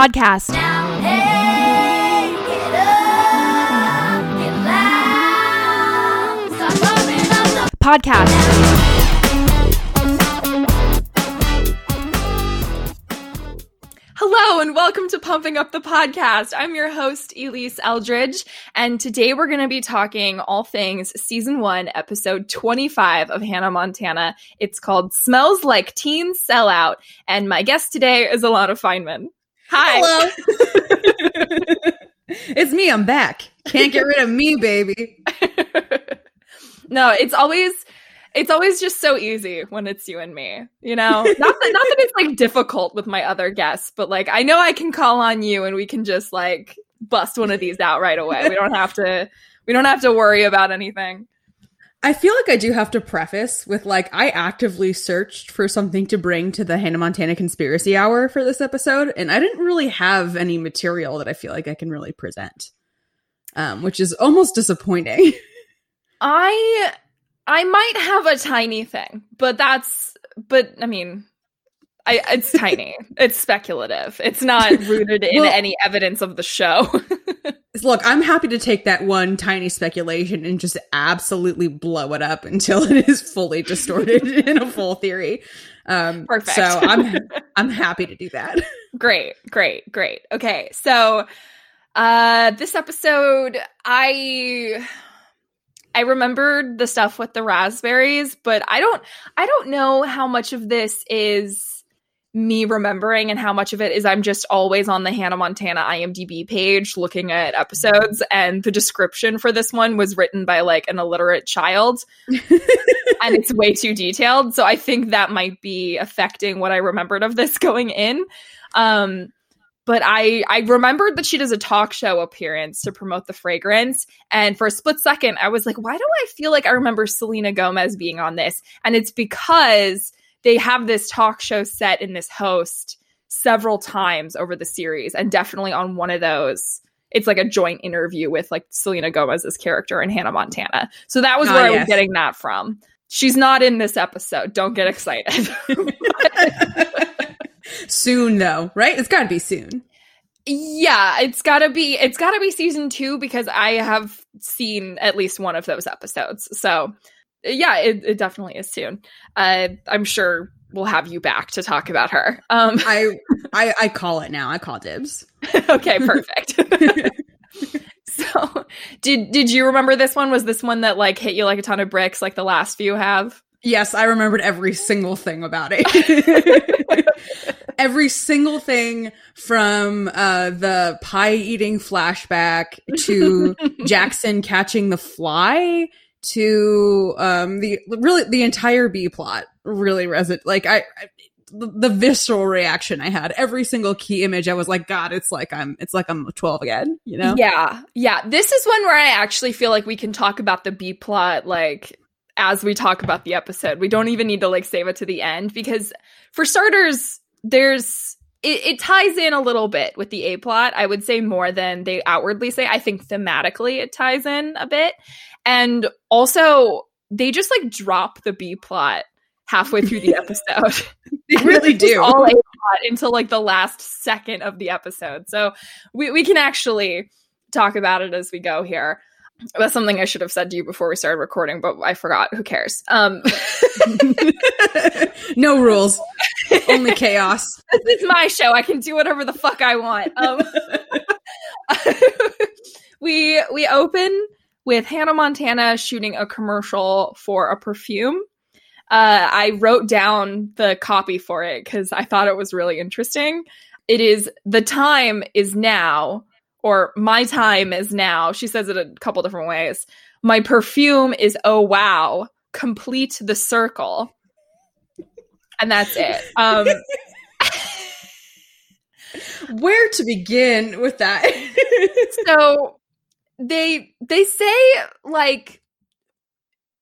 podcast. Up, loud, start bumping up the Podcast. Hello and welcome to Pumping Up the Podcast. I'm your host, Elise Eldridge, and today we're going to be talking all things season one, episode 25 of Hannah Montana. It's called Smells Like Teen Sellout, and my guest today is Alana Feynman. Hi. Hello. it's me. I'm back. Can't get rid of me, baby. no, it's always it's always just so easy when it's you and me. You know, not that not that it's like difficult with my other guests, but like I know I can call on you and we can just like bust one of these out right away. We don't have to we don't have to worry about anything. I feel like I do have to preface with like I actively searched for something to bring to the Hannah Montana Conspiracy Hour for this episode, and I didn't really have any material that I feel like I can really present, um, which is almost disappointing. I I might have a tiny thing, but that's but I mean I it's tiny. it's speculative. It's not rooted in Well- any evidence of the show. Look, I'm happy to take that one tiny speculation and just absolutely blow it up until it is fully distorted in a full theory. Um, Perfect. So I'm I'm happy to do that. great, great, great. Okay, so uh this episode I I remembered the stuff with the raspberries, but I don't I don't know how much of this is me remembering and how much of it is I'm just always on the Hannah Montana IMDb page looking at episodes and the description for this one was written by like an illiterate child and it's way too detailed. So I think that might be affecting what I remembered of this going in. Um, but I I remembered that she does a talk show appearance to promote the fragrance, and for a split second, I was like, why do I feel like I remember Selena Gomez being on this? And it's because they have this talk show set in this host several times over the series, and definitely on one of those. It's like a joint interview with like Selena Gomez's character and Hannah Montana. So that was Ah, where I was getting that from. She's not in this episode. Don't get excited. soon though, right? It's got to be soon. yeah, it's gotta be it's gotta be season two because I have seen at least one of those episodes. So yeah, it, it definitely is soon. Uh, I'm sure we'll have you back to talk about her. Um, I I I call it now. I call dibs. okay, perfect. so did did you remember this one? Was this one that like hit you like a ton of bricks like the last few have? Yes, I remembered every single thing about it. every single thing from uh, the pie eating flashback to Jackson catching the fly to um, the really the entire B plot really resonate. Like I, I the, the visceral reaction I had every single key image I was like god it's like I'm it's like I'm 12 again you know Yeah, yeah. This is one where I actually feel like we can talk about the B plot like as we talk about the episode. We don't even need to like save it to the end because for starters, there's it, it ties in a little bit with the A plot. I would say more than they outwardly say. I think thematically it ties in a bit. And also they just like drop the B plot halfway through the episode. they really do all A plot until like the last second of the episode. So we, we can actually talk about it as we go here. That's something I should have said to you before we started recording, but I forgot. Who cares? Um, no rules only chaos this is my show. I can do whatever the fuck I want. Um, we we open with Hannah Montana shooting a commercial for a perfume. Uh, I wrote down the copy for it because I thought it was really interesting. It is the time is now, or my time is now. She says it a couple different ways. My perfume is oh wow, complete the circle, and that's it. Um, where to begin with that so they they say like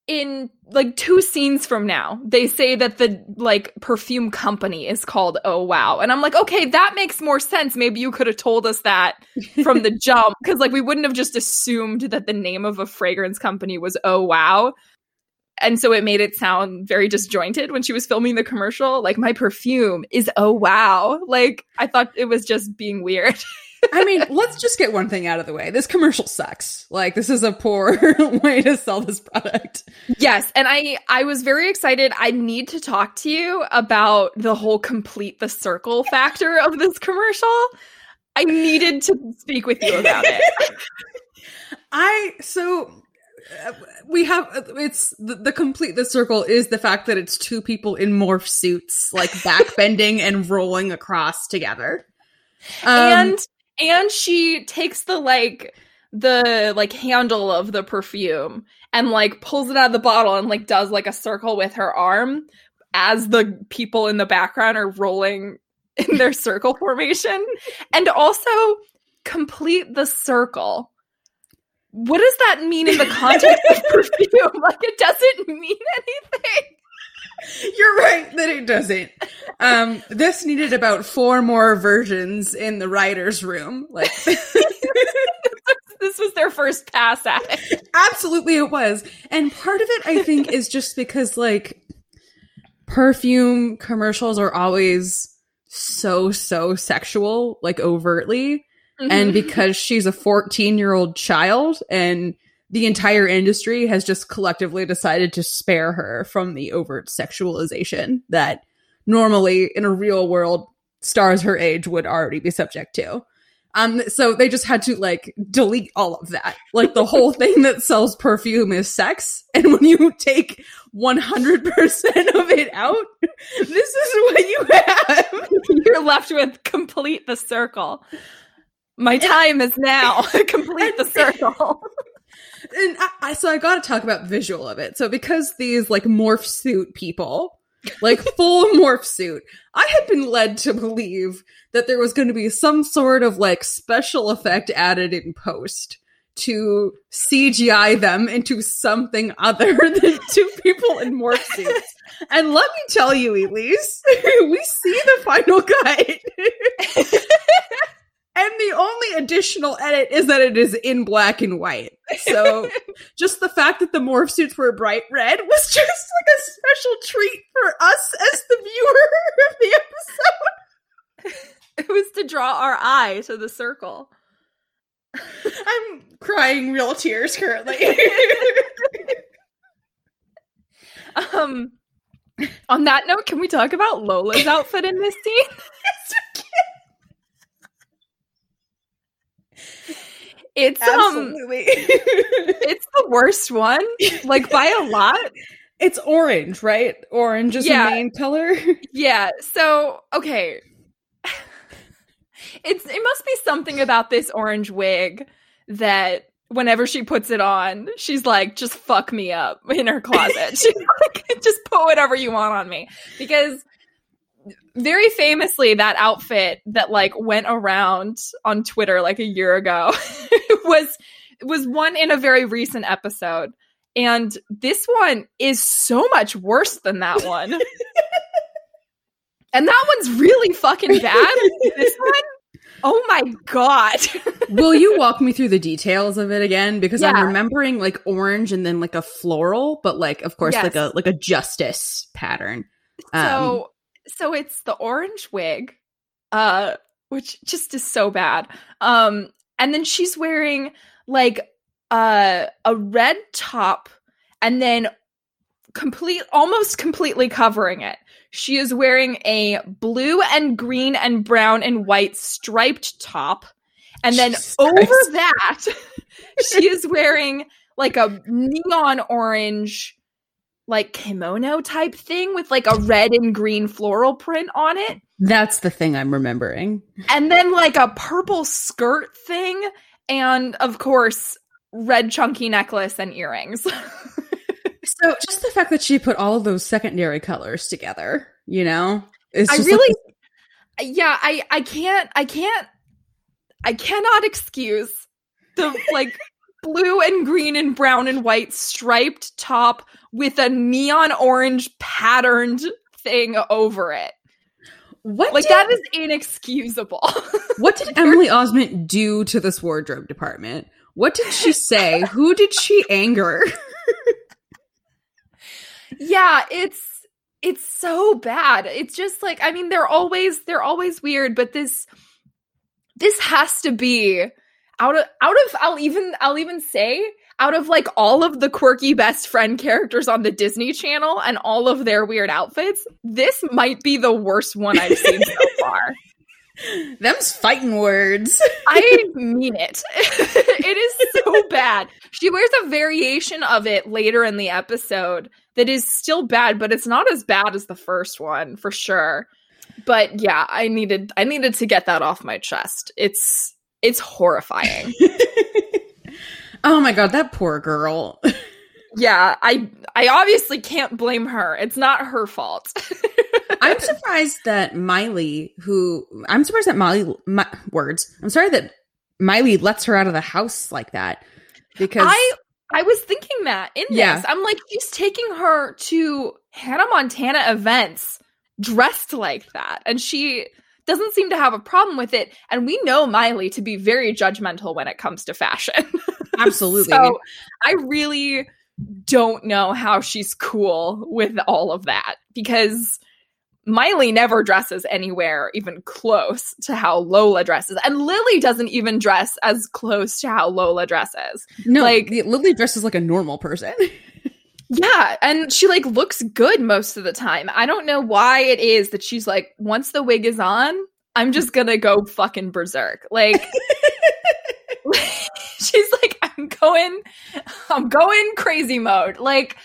in like two scenes from now they say that the like perfume company is called oh wow and i'm like okay that makes more sense maybe you could have told us that from the jump because like we wouldn't have just assumed that the name of a fragrance company was oh wow and so it made it sound very disjointed when she was filming the commercial. Like my perfume is oh wow. Like I thought it was just being weird. I mean, let's just get one thing out of the way. This commercial sucks. Like, this is a poor way to sell this product. yes, and I I was very excited. I need to talk to you about the whole complete the circle factor of this commercial. I needed to speak with you about it. I so uh, we have it's the, the complete the circle is the fact that it's two people in morph suits like back bending and rolling across together. Um, and and she takes the like the like handle of the perfume and like pulls it out of the bottle and like does like a circle with her arm as the people in the background are rolling in their circle formation. And also complete the circle. What does that mean in the context of perfume? Like it doesn't mean anything You're right that it doesn't. Um, this needed about four more versions in the writer's room. Like, this was their first pass at it absolutely it was. And part of it, I think, is just because, like, perfume commercials are always so, so sexual, like, overtly. and Mhm. because she's a 14 year old child and the entire industry has just collectively decided to spare her from the overt sexualization that normally in a real world stars her age would already be subject to um so they just had to like delete all of that like the whole thing that sells perfume is sex and when you take 100% of it out this is what you have You're left with complete the circle. My time is now. complete the circle. And I, I so I got to talk about visual of it. So because these like morph suit people, like full morph suit, I had been led to believe that there was going to be some sort of like special effect added in post to CGI them into something other than two people in morph suits. And let me tell you, Elise, we see the final cut. And the only additional edit is that it is in black and white. So just the fact that the morph suits were bright red was just like a special treat for us as the viewer of the episode. It was to draw our eye to the circle. I'm crying real tears currently. Um on that note, can we talk about Lola's outfit in this scene? It's um it's the worst one, like by a lot. it's orange, right? Orange is Yeah. the main color. Yeah. So, okay. It's it must be something about this orange wig that whenever she puts it on, she's like, just fuck me up in her closet. she's like, just put whatever you want on me. Because very famously, that outfit that like went around on Twitter like a year ago was was one in a very recent episode. And this one is so much worse than that one. and that one's really fucking bad. this one, oh my god. Will you walk me through the details of it again? Because Yeah. I'm remembering like orange and then like a floral, but like of course Yes. like a like a justice pattern. Um, so so it's the orange wig uh which just is so bad um and then she's wearing like uh a red top and then complete almost completely covering it. She is wearing a blue and green and brown and white striped top and then Jesus over that she is wearing like a neon orange like kimono type thing with like a red and green floral print on it That's the thing I'm remembering. and then like a purple skirt thing and of course red chunky necklace and earrings So just the fact that she put all of those secondary colors together, you know, is i really yeah i i can't i can't i cannot excuse the like blue and green and brown and white striped top with a neon orange patterned thing over it what like did, that is inexcusable what did Emily Osment do to this wardrobe department? What did she say? Who did she anger? yeah, it's it's so bad. It's just like I mean, they're always they're always weird, but this this has to be out of out of I'll even I'll even say out of like all of the quirky best friend characters on the Disney Channel and all of their weird outfits, this might be the worst one I've seen so far. Them's fighting words. I mean it. it is so bad. She wears a variation of it later in the episode that is still bad, but it's not as bad as the first one for sure. But yeah, I needed I needed to get that off my chest. It's it's horrifying. Oh my god, that poor girl. yeah, I I obviously can't blame her. It's not her fault. I'm surprised that Miley, who I'm surprised that Miley my, words. I'm sorry that Miley lets her out of the house like that because I I was thinking that in Yeah. this. I'm like, she's taking her to Hannah Montana events dressed like that. And she doesn't seem to have a problem with it. And we know Miley to be very judgmental when it comes to fashion. absolutely. so I really don't know how she's cool with all of that because Miley never dresses anywhere even close to how Lola dresses. And Lily doesn't even dress as close to how Lola dresses. no, like- like Lily dresses like a normal person. Yeah, and she like looks good most of the time. I don't know why it is that she's like once the wig is on, I'm just going to go fucking berserk. Like she's like I'm going I'm going crazy mode. Like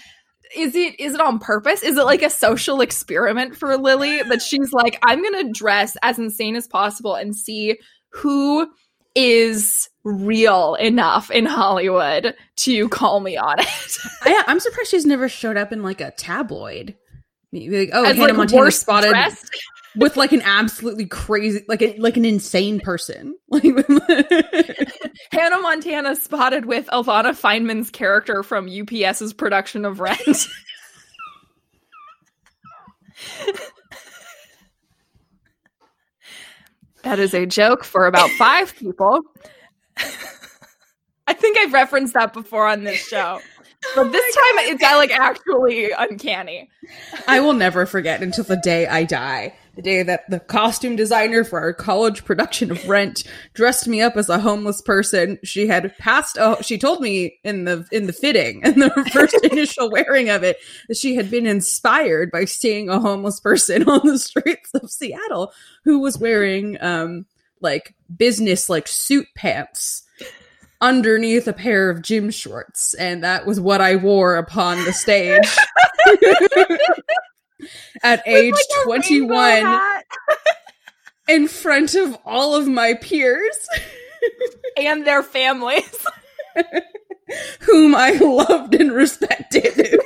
is it is it on purpose? Is it like a social experiment for Lily that she's like I'm going to dress as insane as possible and see who is real enough in Hollywood to call me on it. I, I'm surprised she's never showed up in like a tabloid. Like, oh, As, Hannah like, Montana spotted dressed. with like an absolutely crazy, like a, like an insane person. Like, Hannah Montana spotted with Alana Feynman's character from UPS's production of Rent. That is a joke for about five people. I think I've referenced that before on this show. But this time it's uh, like actually uncanny. I will never forget until the day I die. The day that the costume designer for our college production of Rent dressed me up as a homeless person. She had passed. Oh, she told me in the in the fitting and the first initial wearing of it that she had been inspired by seeing a homeless person on the streets of Seattle who was wearing um like business like suit pants underneath a pair of gym shorts, and that was what I wore upon the stage. At age Like 21 in front of all of my peers and their families. whom I loved and respected.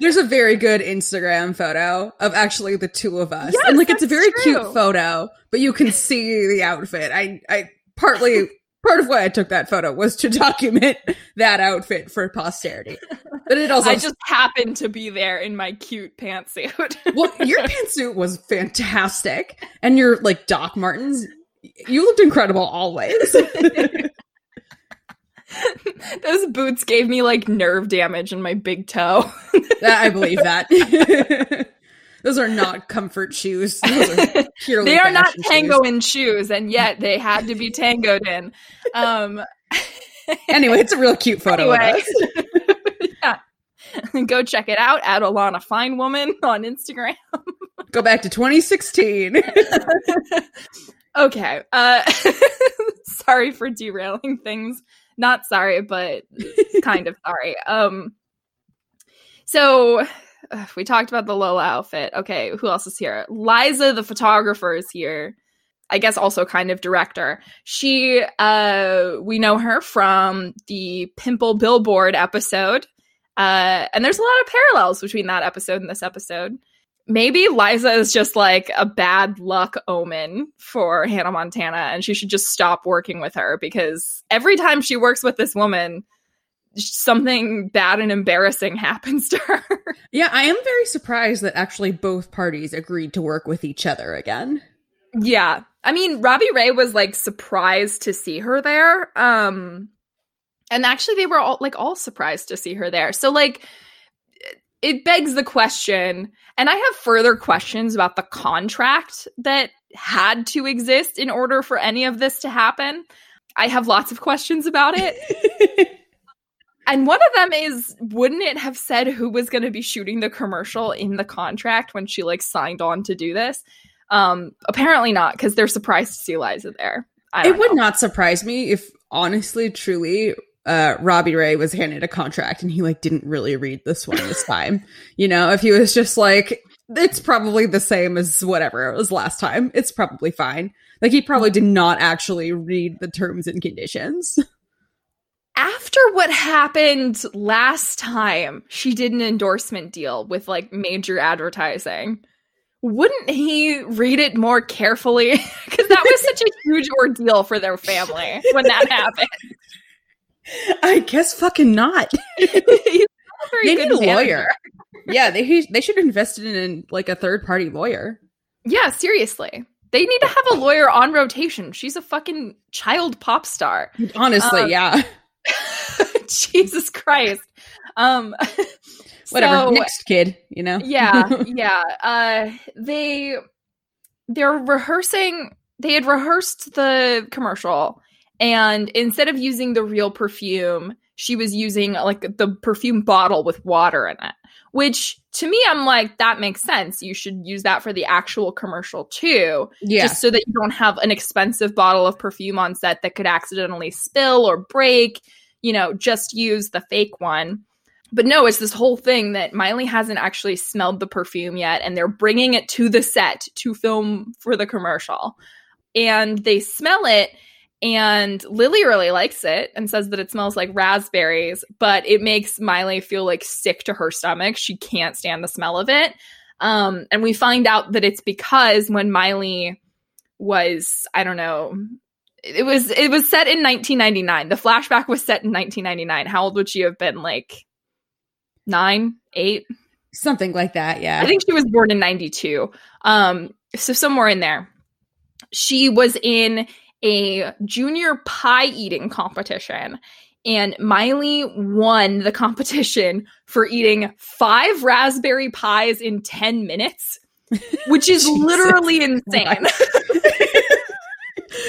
There's a very good Instagram photo of actually the two of us. Yes, and like it's a very true. cute photo, but you can see the outfit. I I partly part of why I took that photo was to document that outfit for posterity. But it also I just happened to be there in my cute pantsuit. well, your pantsuit was fantastic, and your like Doc Martens, you looked incredible always. Those boots gave me like nerve damage in my big toe. That- I believe that. Those are not comfort shoes. Those are they are not tango in shoes, and yet they had to be tangoed in. Um, Anyway, it's a real cute photo Anyway. of us. yeah. Go check it out at Alana Fine Woman on Instagram. Go back to 2016. Okay. Uh sorry for derailing things. Not sorry, but kind of sorry. Um so we talked about the Lola outfit. Okay, who else is here? Liza the photographer is here. I guess also kind of director. She uh we know her from the Pimple Billboard episode. Uh and there's a lot of parallels between that episode and this episode maybe Liza is just like a bad luck omen for Hannah Montana and she should just stop working with her because every time she works with this woman, something bad and embarrassing happens to her. yeah, I am very surprised that actually both parties agreed to work with each other again. yeah. I mean, Robbie Ray was like surprised to see her there. Um and actually they were all like all surprised to see her there. So like it begs the question, and I have further questions about the contract that had to exist in order for any of this to happen. I have lots of questions about it. And one of them is wouldn't it have said who was going to be shooting the commercial in the contract when she like signed on to do this? Um apparently not because they're surprised to see Liza there. It don't would not surprise me if honestly, truly, uh, Robbie Ray was handed a contract and he like didn't really read this one this time. you know, if he was just like, it's probably the same as whatever it was last time. It's probably fine. Like he probably did not actually read the terms and conditions. After what happened last time, she did an endorsement deal with like major advertising. Wouldn't he read it more carefully? Because that was such a huge ordeal for their family when that happened. I guess fucking not. He's not a very They need a lawyer. yeah, they they should have invested in like a third party lawyer. Yeah, seriously. They need to have a lawyer on rotation. She's a fucking child pop star. Honestly, Um, yeah. Jesus Christ. Um Whatever. so- Next kid, you know. yeah, yeah. Uh they they're rehearsing they had rehearsed the commercial and instead of using the real perfume, she was using like the perfume bottle with water in it. Which to me I'm like that makes sense. You should use that for the actual commercial too. yeah. just so that you don't have an expensive bottle of perfume on set that could accidentally spill or break. You know, just use the fake one. But no, it's this whole thing that Miley hasn't actually smelled the perfume yet, and they're bringing it to the set to film for the commercial. And they smell it, and Lily really likes it and says that it smells like raspberries, but it makes Miley feel like sick to her stomach. She can't stand the smell of it. Um, and we find out that it's because when Miley was, I don't know, it was it was set in 1999. The flashback was set in 1999. How old would she have been? Like nine, eight? Something like that, yeah. I think she was born in 92. Um, so somewhere in there. She was in a junior pie eating competition. And Miley won the competition for eating five raspberry pies in 10 minutes, which is literally insane.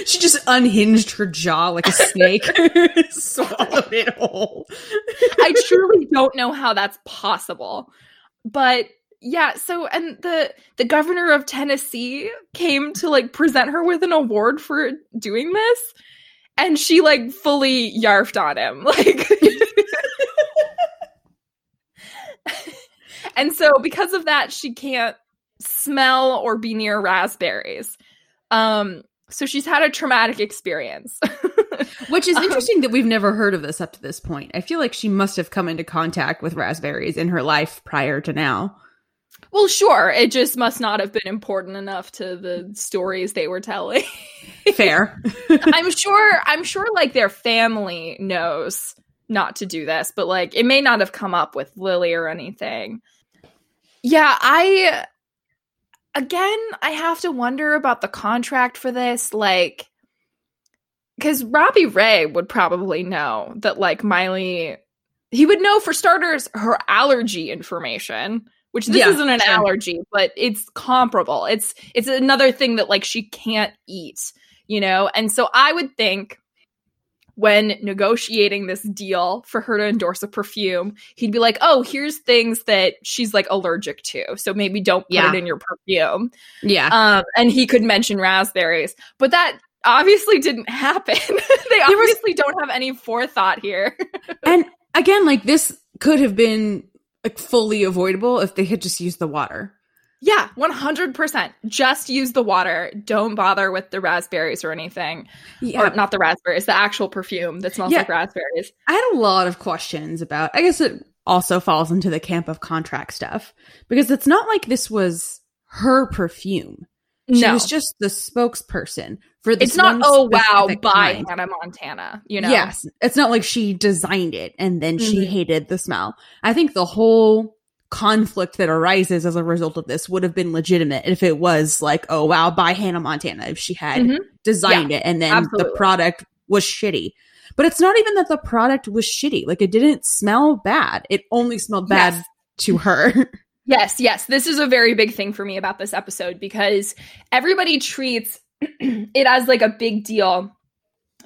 she just unhinged her jaw like a snake, swallowed it whole. I truly don't know how that's possible. But yeah, so and the the governor of Tennessee came to like present her with an award for doing this and she like fully yarfed on him. Like And so because of that she can't smell or be near raspberries. Um so she's had a traumatic experience. Which is Um, interesting that we've never heard of this up to this point. I feel like she must have come into contact with raspberries in her life prior to now. Well, sure. It just must not have been important enough to the stories they were telling. Fair. I'm sure I'm sure like their family knows not to do this, but like it may not have come up with Lily or anything. Yeah, I again I have to wonder about the contract for this like cuz Robbie Ray would probably know that like Miley he would know for starters her allergy information which this Yeah, isn't an allergy but it's comparable. It's it's another thing that like she can't eat you know? And so i would think when negotiating this deal for her to endorse a perfume he'd be like oh here's things that she's like allergic to so maybe don't put Yeah. it in your perfume yeah. um and he could mention raspberries but that obviously didn't happen they obviously don't have any forethought here and again, like this could have been like fully avoidable if they had just used the water. Yeah 100% just use the water don't bother with the raspberries or anything or not the raspberries the actual perfume that smells Yeah. like raspberries I had a lot of questions about. I guess it also falls into the camp of contract stuff because it's not like this was her perfume. She no was just the spokesperson for this. it's not oh, wow by kind. hannah montana you know Yes, it's not like she designed it and then she Mhm. hated the smell. I think the whole conflict that arises as a result of this would have been legitimate if it was like, oh wow, by Hannah Montana if she had Mhm. designed it and then absolutely. the product was shitty. But it's not even that the product was shitty. Like it didn't smell bad. It only smelled bad Yes. to her. Yes, yes. This is a very big thing for me about this episode because everybody treats it as like a big deal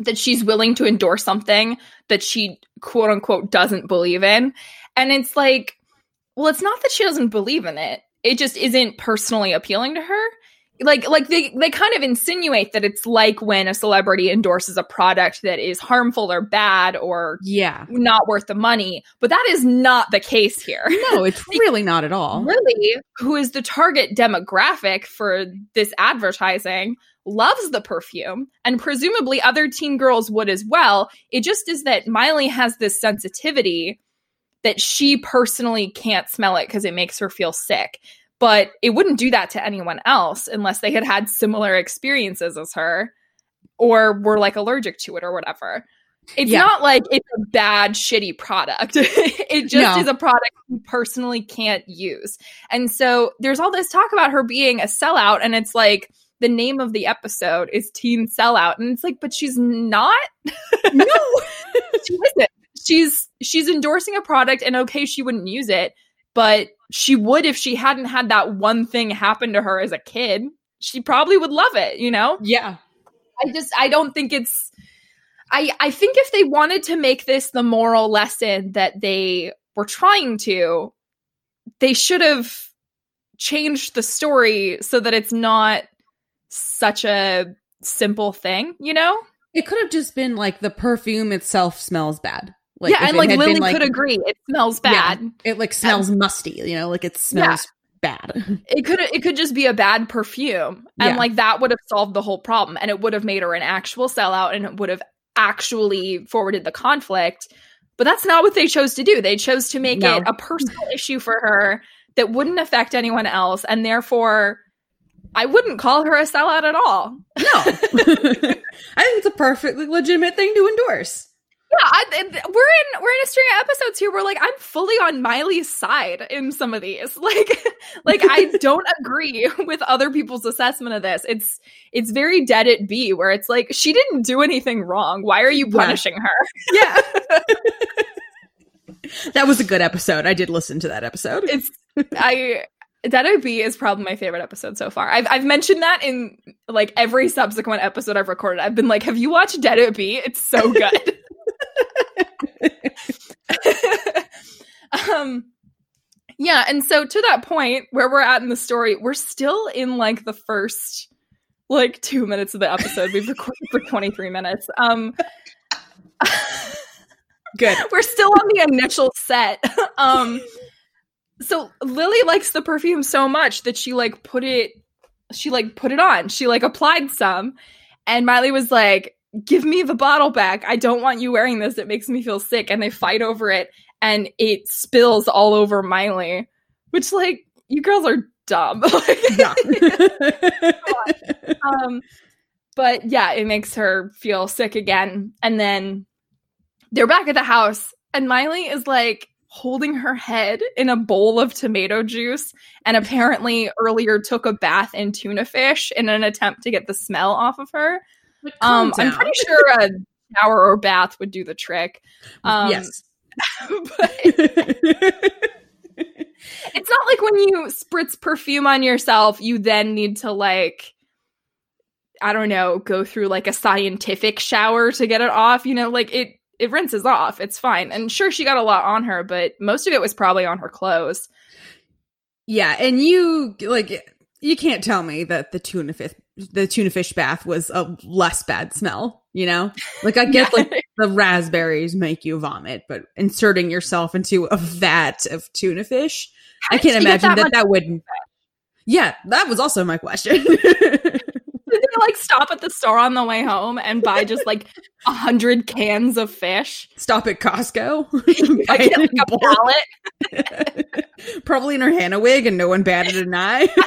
that she's willing to endorse something that she quote unquote doesn't believe in. And it's like, well, it's not that she doesn't believe in it. It just isn't personally appealing to her. Like like they they kind of insinuate that it's like when a celebrity endorses a product that is harmful or bad or yeah. not worth the money, but that is not the case here No, it's really not at all. really who is the target demographic for this advertising loves the perfume and presumably other teen girls would as well it just is that miley has this sensitivity that she personally can't smell it because it makes her feel sick but it wouldn't do that to anyone else unless they had had similar experiences as her or were like allergic to it or whatever it's Yeah. not like it's a bad shitty product it just No. is a product you personally can't use and so there's all this talk about her being a sellout and it's like the name of the episode is teen sellout and it's like but she's not no. she isn't. She's she's endorsing a product, and okay, she wouldn't use it, but she would if she hadn't had that one thing happen to her as a kid. She probably would love it, you know. Yeah. I just I don't think it's. I I think if they wanted to make this the moral lesson that they were trying to, they should have changed the story so that it's not such a simple thing, you know? It could have just been like the perfume itself smells bad. Like yeah, and like Lily been, could agree. It smells Yeah. bad. It like smells musty, you know, like it smells bad. it could it could just be a bad perfume and Yeah. like that would have solved the whole problem and it would have made her an actual sellout and it would have actually forwarded the conflict but that's not what they chose to do they chose to make No. it a personal issue for her that wouldn't affect anyone else and therefore i wouldn't call her a sellout at all No. I think it's a perfectly legitimate thing to endorse. Yeah I, we're in we're in a string of episodes here where like i'm fully on miley's side in some of these like like i don't agree with other people's assessment of this it's it's very Debt It Be where it's like she didn't do anything wrong why are you Yeah. punishing her Yeah. that was a good episode. I did listen to that episode. it's i Debt It Be is probably my favorite episode so far i've, I've mentioned that in like every subsequent episode i've recorded i've been like have you watched Debt It Be it's so good um yeah and so to that point where we're at in the story we're still in like the first like two minutes of the episode. We've recorded for 23 minutes. Um Good. we're still on the initial set. Um so lily likes the perfume so much that she like put it she like put it on. She like applied some and miley was like give me the bottle back. I don't want you wearing this. It makes me feel sick. And they fight over it and it spills all over miley which like you girls are dumb. Yeah. um but yeah it makes her feel sick again. And then they're back at the house and miley is like holding her head in a bowl of tomato juice and apparently earlier took a bath in tuna fish in an attempt to get the smell off of her um i'm pretty sure a shower or bath would do the trick um yes. it's not like when you spritz perfume on yourself, you then need to like I don't know, go through like a scientific shower to get it off, you know, like it it rinses off. It's fine. And sure she got a lot on her, but most of it was probably on her clothes. Yeah, and you like you can't tell me that the two and a fish the tuna fish bath was a less bad smell, you know? Like I get Yeah. like the raspberries make you vomit, but inserting yourself into a vat of tuna fish, How I can't imagine that much- that would Yeah, that was also my question. Like stop at the store on the way home and buy just like a hundred cans of fish? Stop at Costco. I get like a pallet. Probably in her Hannah wig and no one batted an eye.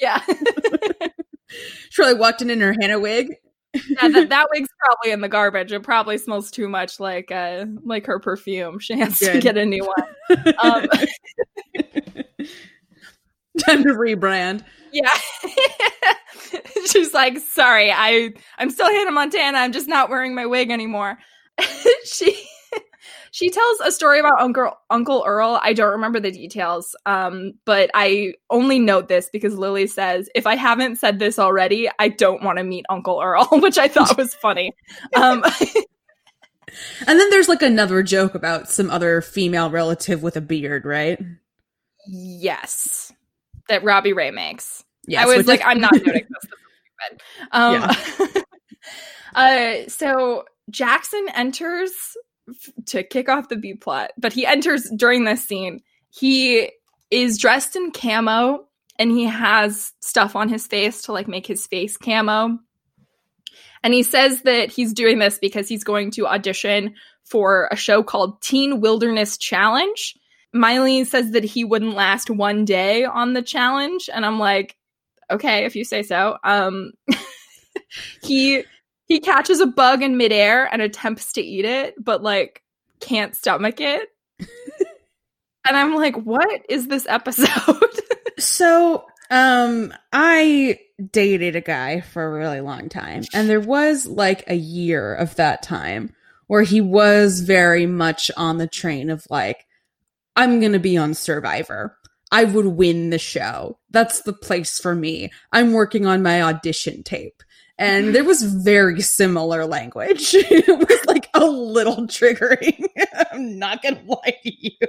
Yeah. she probably walked in in her Hannah wig yeah, that, that wig's probably in the garbage. It probably smells too much like uh like her perfume. She has to get a new one. Um, Time to rebrand. yeah. She's like, sorry, I I'm still Hannah Montana. I'm just not wearing my wig anymore. she she tells a story about Uncle Uncle Earl. I don't remember the details, um, but I only note this because Lily says, "If I haven't said this already, I don't want to meet Uncle Earl," which I thought was funny. Um, And then there's like another joke about some other female relative with a beard, right? yes, that Robbie Ray makes. Yes, I was like, is- I'm not noting this. This is stupid. Um, uh, so Jackson enters f- to kick off the B plot, but he enters during this scene. He is dressed in camo and he has stuff on his face to like make his face camo. And he says that he's doing this because he's going to audition for a show called Teen Wilderness Challenge. Miley says that he wouldn't last one day on the challenge. And I'm like, okay, if you say so. Um, he he catches a bug in midair and attempts to eat it, but like can't stomach it. and I'm like, what is this episode? So, um, I dated a guy for a really long time, and there was like a year of that time where he was very much on the train of like, I'm gonna be on Survivor. I would win the show. That's the place for me. I'm working on my audition tape. And there was very similar language. it was like a little triggering. I'm not gonna lie to you.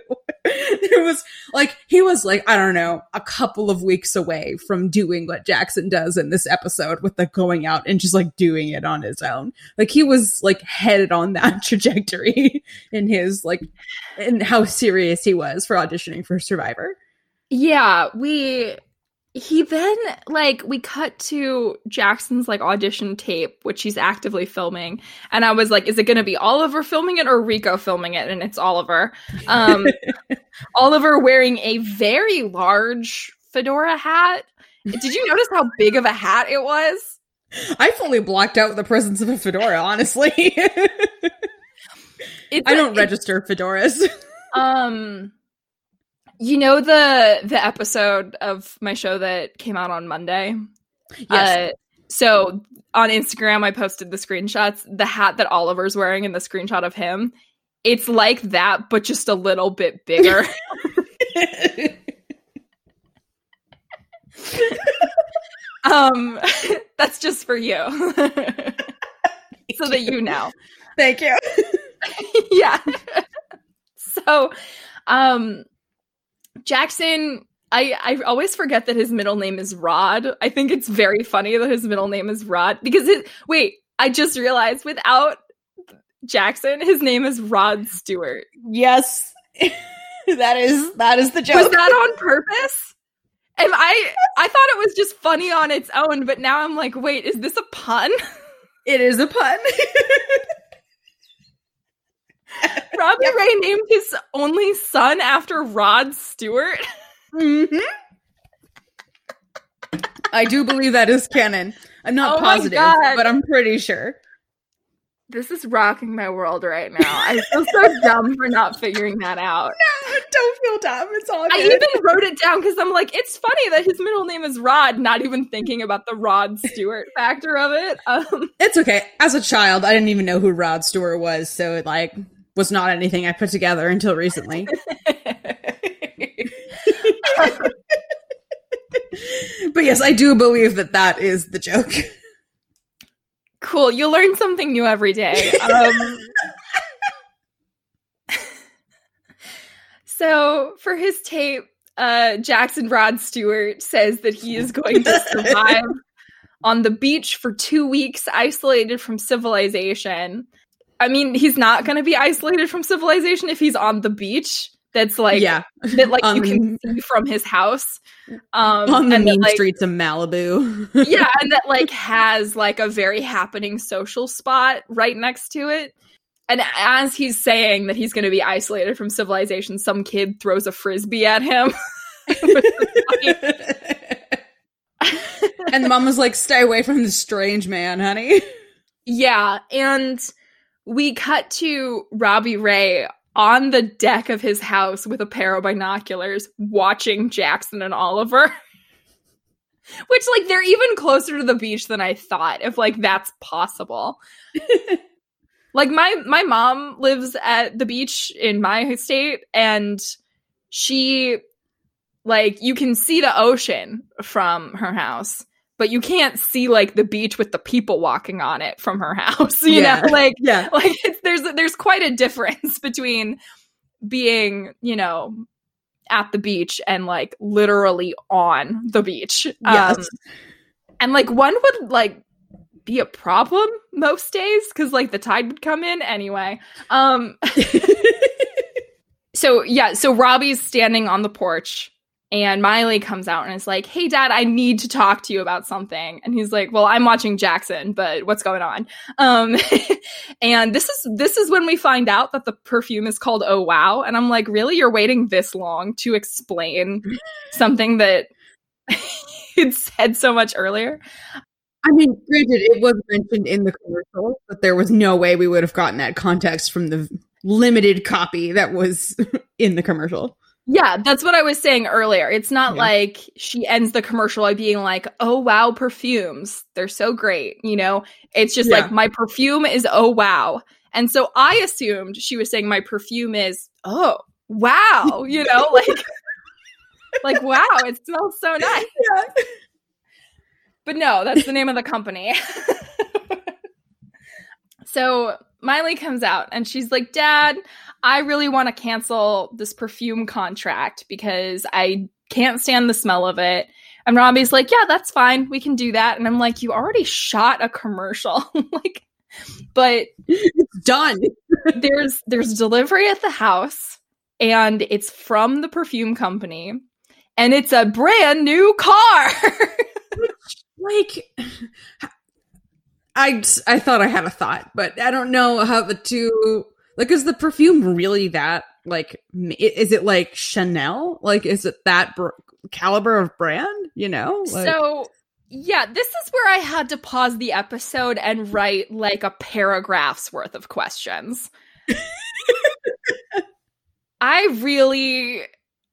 It was like he was like i don't know a couple of weeks away from doing what jackson does in this episode with the going out and just like doing it on his own like he was like headed on that trajectory in his like and how serious he was for auditioning for survivor yeah, we he then like we cut to Jackson's like audition tape, which he's actively filming, and I was like, is it going to be Oliver filming it or Rico filming it? And it's Oliver. Um, Oliver wearing a very large fedora hat. Did you notice how big of a hat it was? i fully blocked out the presence of a fedora honestly i a- don't it- register fedoras Um, you know the the episode of my show that came out on Monday. Yes. Uh, so on Instagram, I posted the screenshots. The hat that Oliver's wearing in the screenshot of him, it's like that, but just a little bit bigger. um, that's just for you, so that you know. thank you yeah. so, um, Jackson, I I always forget that his middle name is Rod. I think it's very funny that his middle name is Rod because it. Wait, I just realized without Jackson, his name is Rod Stewart. yes that is that is the joke Was that on purpose? Am I? I thought it was just funny on its own, but now I'm like, wait, is this a pun? It is a pun. Robbie Ray named his only son after Rod Stewart. hmm I do believe that is canon. I'm not Oh positive, but I'm pretty sure. This is rocking my world right now. I feel so dumb for not figuring that out. No, don't feel dumb. It's all Good. I even wrote it down because I'm like, it's funny that his middle name is Rod, not even thinking about the Rod Stewart factor of it. Um, it's okay. As a child, I didn't even know who Rod Stewart was, so it like was not anything I put together until recently. but yes, I do believe that that is the joke. cool. You learn something new every day. Um, so for his tape, uh, Jackson Rod Stewart says that he is going to survive on the beach for two weeks, isolated from civilization. I mean, he's not going to be isolated from civilization if he's on the beach. That's like yeah, that, like On you can see from his house. Um, on the and that, like, streets of Malibu. yeah, and that like has like a very happening social spot right next to it. And as he's saying that he's going to be isolated from civilization, some kid throws a frisbee at him. and the mom was like, "Stay away from the strange man, honey." Yeah, and we cut to Robbie Ray on the deck of his house with a pair of binoculars watching Jackson and Oliver. Which like they're even closer to the beach than I thought if like that's possible. like my my mom lives at the beach in my state and she like you can see the ocean from her house but you can't see like the beach with the people walking on it from her house you Yeah. know like Yeah. like it's, there's there's quite a difference between being you know at the beach and like literally on the beach Yes. um and like one would like be a problem most days because like the tide would come in anyway um so yeah so robbie's standing on the porch and miley comes out and is like hey dad i need to talk to you about something. And he's like well i'm watching jackson but what's going on? Um and this is this is when we find out that the perfume is called oh wow. And i'm like really? You're waiting this long to explain something that you'd said so much earlier? I mean, granted, it was mentioned in the commercial, but there was no way we would have gotten that context from the limited copy that was in the commercial. Yeah, that's what I was saying earlier. It's not Yeah. like she ends the commercial by being like, "Oh wow, perfumes. They're so great." You know, it's just Yeah. like my perfume is oh wow. And so I assumed she was saying my perfume is oh wow, you know, like like wow, it smells so nice. But no, that's the name of the company. so Miley comes out and she's like, Dad, I really want to cancel this perfume contract because I can't stand the smell of it. And Robbie's like, Yeah, that's fine. We can do that. And I'm like, You already shot a commercial. like, but It's done. there's there's delivery at the house and it's from the perfume company and it's a brand new car. Like, I I thought I had a thought, but I don't know how the two like is the perfume really that like is it like Chanel? Like is it that br- caliber of brand? You know, like, so yeah, this is where I had to pause the episode and write like a paragraph's worth of questions. I really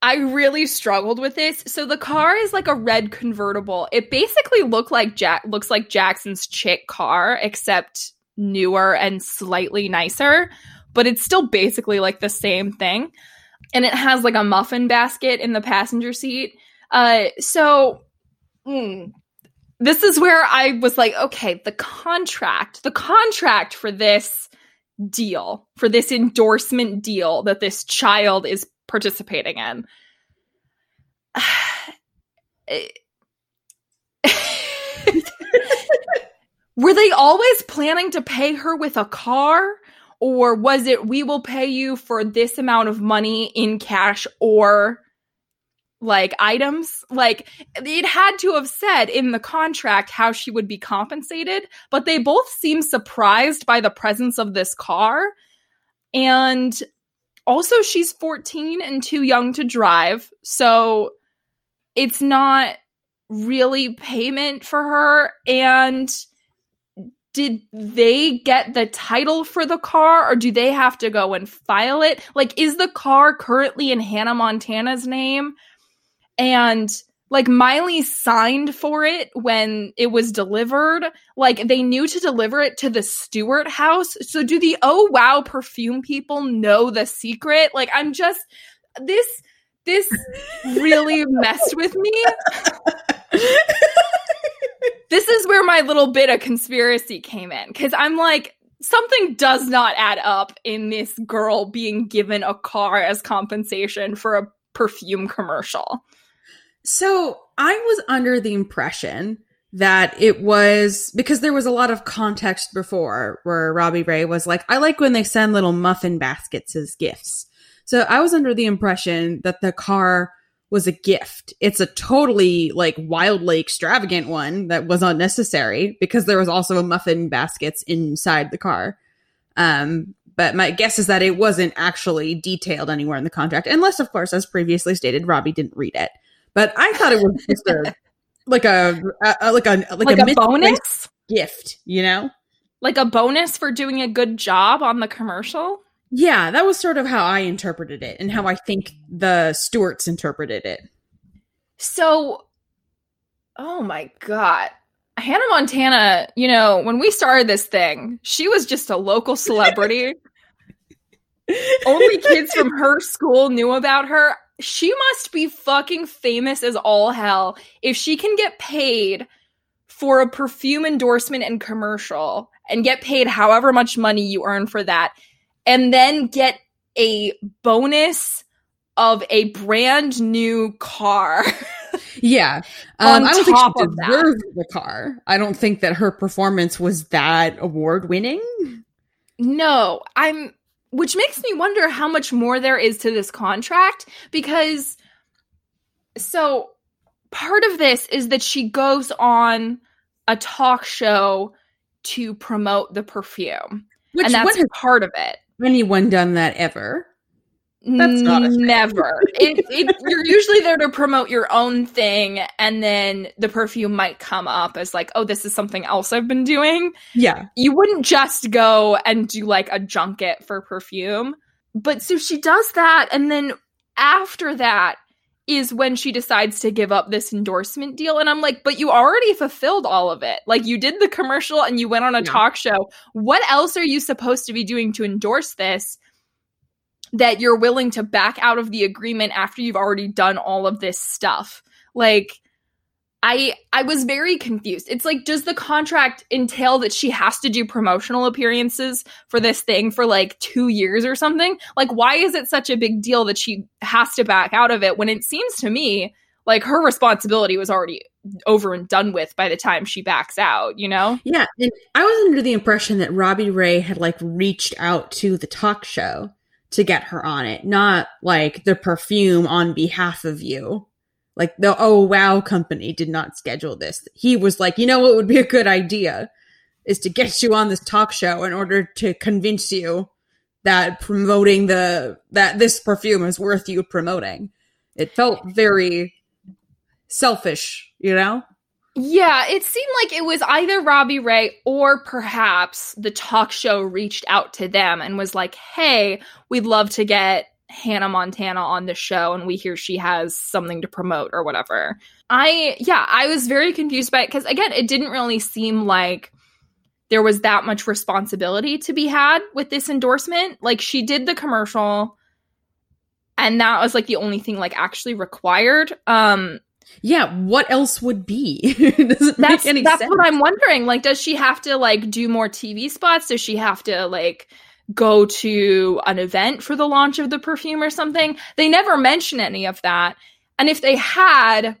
I really struggled with this. So the car is like a red convertible. It basically looked like Jack looks like Jackson's chick car except newer and slightly nicer, but it's still basically like the same thing. And it has like a muffin basket in the passenger seat. Uh so mm, this is where I was like, okay, the contract, the contract for this deal, for this endorsement deal that this child is participating in. Were they always planning to pay her with a car? Or was it, we will pay you for this amount of money in cash or like items? Like, it had to have said in the contract how she would be compensated, but they both seem surprised by the presence of this car. And also, she's 14 and too young to drive. So it's not really payment for her. And did they get the title for the car or do they have to go and file it? Like, is the car currently in Hannah Montana's name? And like Miley signed for it when it was delivered. Like they knew to deliver it to the Stewart house. So do the oh wow perfume people know the secret? Like I'm just this this really messed with me. this is where my little bit of conspiracy came in because I'm like, something does not add up in this girl being given a car as compensation for a perfume commercial. So I was under the impression that it was because there was a lot of context before where Robbie Ray was like, I like when they send little muffin baskets as gifts. So I was under the impression that the car was a gift. It's a totally like wildly extravagant one that was unnecessary because there was also a muffin baskets inside the car. Um, but my guess is that it wasn't actually detailed anywhere in the contract, unless, of course, as previously stated, Robbie didn't read it. But I thought it was just a like a, a, like a like, Like a, a bonus? gift, you know? like a bonus for doing a good job on the commercial. Yeah, that was sort of how I interpreted it and how I think the Stewarts interpreted it. So, oh my God. Hannah Montana, you know, when we started this thing, she was just a local celebrity. Only kids from her school knew about her. She must be fucking famous as all hell if she can get paid for a perfume endorsement and commercial and get paid however much money you earn for that and then get a bonus of a brand new car. Yeah. On Um, I don't top think she that. deserved the car. I don't think that her performance was that award winning. No, I'm which makes me wonder how much more there is to this contract because so part of this is that she goes on a talk show to promote the perfume. Which and that's part of it. anyone done that ever? That's not a thing. never. it, it, you're usually there to promote your own thing, and then the perfume might come up as like, "Oh, this is something else I've been doing." Yeah. you wouldn't just go and do like a junket for perfume. But so she does that, and then after that is when she decides to give up this endorsement deal. And I'm like, but you already fulfilled all of it. Like you did the commercial and you went on a Yeah. talk show. What else are you supposed to be doing to endorse this? That you're willing to back out of the agreement after you've already done all of this stuff. Like, I I was very confused. It's like does the contract entail that she has to do promotional appearances for this thing for like 2 years or something? Like why is it such a big deal that she has to back out of it when it seems to me like her responsibility was already over and done with by the time she backs out, you know? Yeah. And I was under the impression that Robbie Ray had like reached out to the talk show to get her on it, not like the perfume on behalf of you. Like the Oh Wow company did not schedule this. He was like, you know what would be a good idea is to get you on this talk show in order to convince you that promoting the that this perfume is worth you promoting. It felt very selfish, you know? Yeah, it seemed like it was either Robbie Ray or perhaps the talk show reached out to them and was like, hey, we'd love to get Hannah Montana on the show and we hear she has something to promote or whatever. I, yeah, I was very confused by it because, again, it didn't really seem like there was that much responsibility to be had with this endorsement. Like, she did the commercial and that was like the only thing like actually required. Um, Yeah, what else would be? doesn't that's make any that's sense. what I'm wondering. Like, does she have to like do more TV spots? Does she have to like go to an event for the launch of the perfume or something? They never mention any of that. And if they had,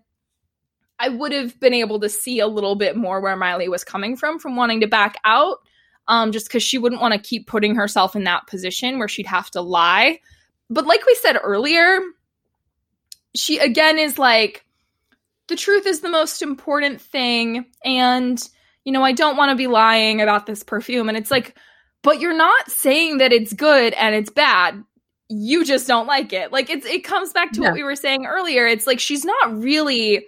I would have been able to see a little bit more where Miley was coming from from wanting to back out. Um, just because she wouldn't want to keep putting herself in that position where she'd have to lie. But like we said earlier, she again is like, the truth is the most important thing. And you know i don't want to be lying about this perfume. And it's like but you're not saying that it's good and it's bad. You just don't like it. Like it's it comes back to Yeah. what we were saying earlier. It's like she's not really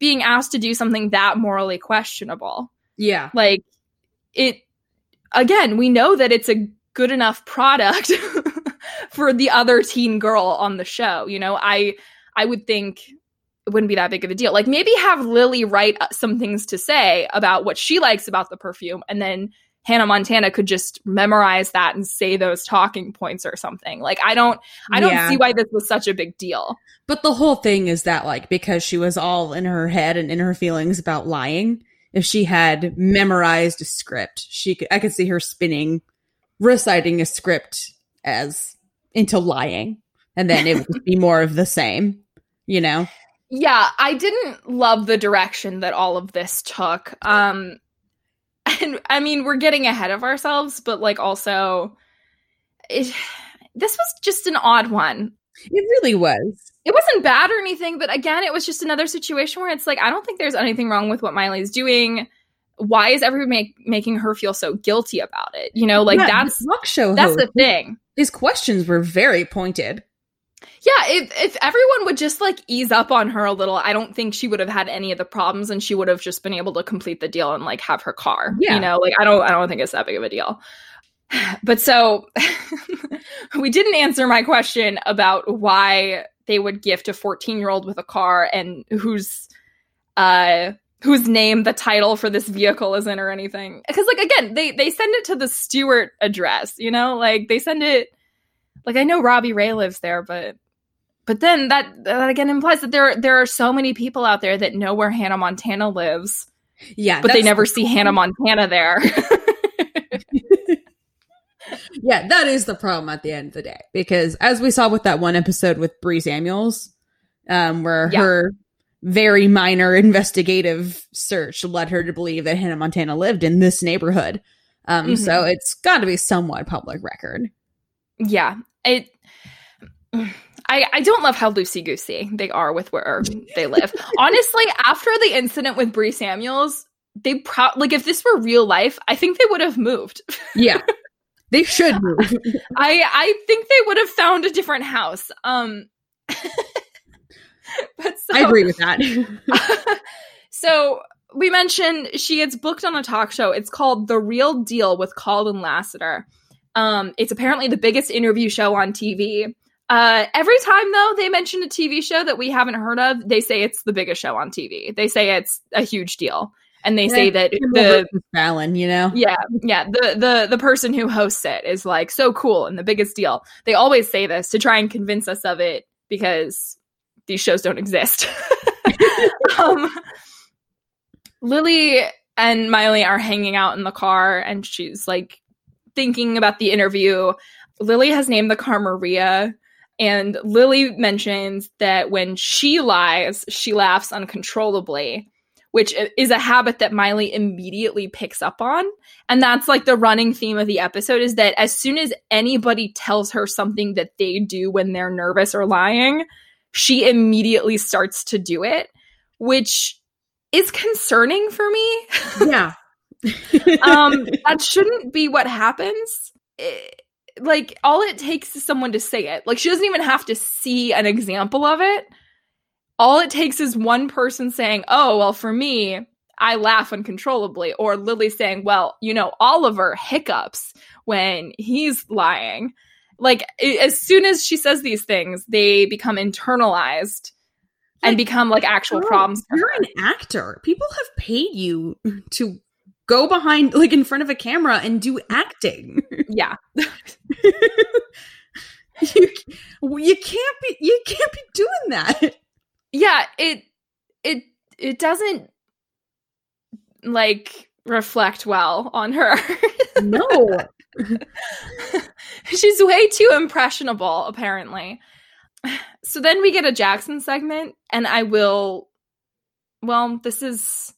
being asked to do something that morally questionable. Yeah. like it again we know that it's a good enough product for the other teen girl on the show you know? I i would think it wouldn't be that big of a deal like maybe have lily write uh, some things to say about what she likes about the perfume and then hannah montana could just memorize that and say those talking points or something like i don't i don't Yeah. see why this was such a big deal But the whole thing is that like because she was all in her head and in her feelings about lying, if she had memorized a script, she could I could see her spinning reciting a script as into lying. And then it would be more of the same, you know? Yeah i didn't love the direction that all of this took. Um and i mean we're getting ahead of ourselves but like also it, this was just an odd one. It really was. it wasn't bad or anything but again it was just another situation where it's like i don't think there's anything wrong with what miley's doing. Why is everyone make, making her feel so guilty about it? You know like Yeah, that's show that's the thing. His questions were very pointed. Yeah, if if everyone would just like ease up on her a little, I don't think she would have had any of the problems and she would have just been able to complete the deal and like have her car. Yeah. You know, like I don't I don't think it's that big of a deal. But so we didn't answer my question about why they would gift a 14-year-old with a car and whose uh whose name the title for this vehicle is in or anything. Because like again, they they send it to the Stewart address, you know? Like they send it like I know Robbie Ray lives there, but but then that that again implies that there there are so many people out there that know where Hannah Montana lives, Yeah, but they never see Hannah Montana there. Yeah, that is the problem at the end of the day. Because as we saw with that one episode with Bree Samuels, um, where Yeah. her very minor investigative search led her to believe that Hannah Montana lived in this neighborhood. Um, Mhm. so it's got to be somewhat public record. yeah, it. I, I don't love how loosey goosey they are with where they live. Honestly, after the incident with Bree Samuels, they pro like if this were real life, I think they would have moved. Yeah, they should move. I I think they would have found a different house. Um but so, I agree with that. so we mentioned she gets booked on a talk show. It's called The Real Deal with Colin Lassiter. Um, it's apparently the biggest interview show on TV. Uh, every time though they mention a TV show that we haven't heard of, they say it's the biggest show on TV. They say it's a huge deal, and they say that the Fallon, you know, yeah yeah. The the the person who hosts it is like so cool and the biggest deal. They always say this to try and convince us of it because these shows don't exist. Um lily and miley are hanging out in the car and she's like thinking about the interview. Lily has named the car maria and lily mentions that when she lies she laughs uncontrollably which is a habit that Miley immediately picks up on. And that's like the running theme of the episode is that as soon as anybody tells her something that they do when they're nervous or lying, she immediately starts to do it, which is concerning for me. yeah. um that shouldn't be what happens. Eh, like all it takes is someone to say it. Like she doesn't even have to see an example of it. All it takes is one person saying, "Oh, well for me, I laugh uncontrollably," or Lily saying, "Well, you know, Oliver hiccups when he's lying." Like as soon as she says these things, they become internalized and Like, become like actual problems. You're an actor. People have paid you to go behind, like in front of a camera and do acting. Yeah. you, you can't be. You can't be doing that. yeah it it it doesn't like reflect well on her No. she's way too impressionable apparently so then we get a jackson segment and i will well this is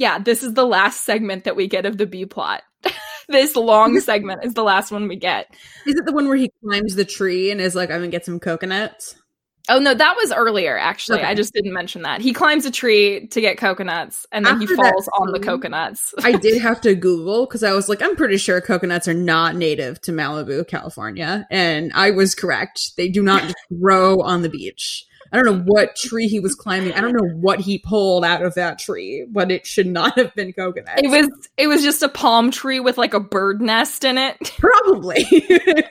yeah this is the last segment that we get of the b plot this long segment is the last one we get Is it the one where he climbs the tree and is like, "I'm gonna get some coconuts"? oh no that was earlier actually Okay. i just didn't mention that he climbs a tree to get coconuts and then he After that falls on the coconuts I did have to Google because I was like, I'm pretty sure coconuts are not native to Malibu, California. And I was correct. They do not grow on the beach. I don't know what tree he was climbing. I don't know what he pulled out of that tree, but it should not have been coconut. It was it was just a palm tree with like a bird nest in it. probably.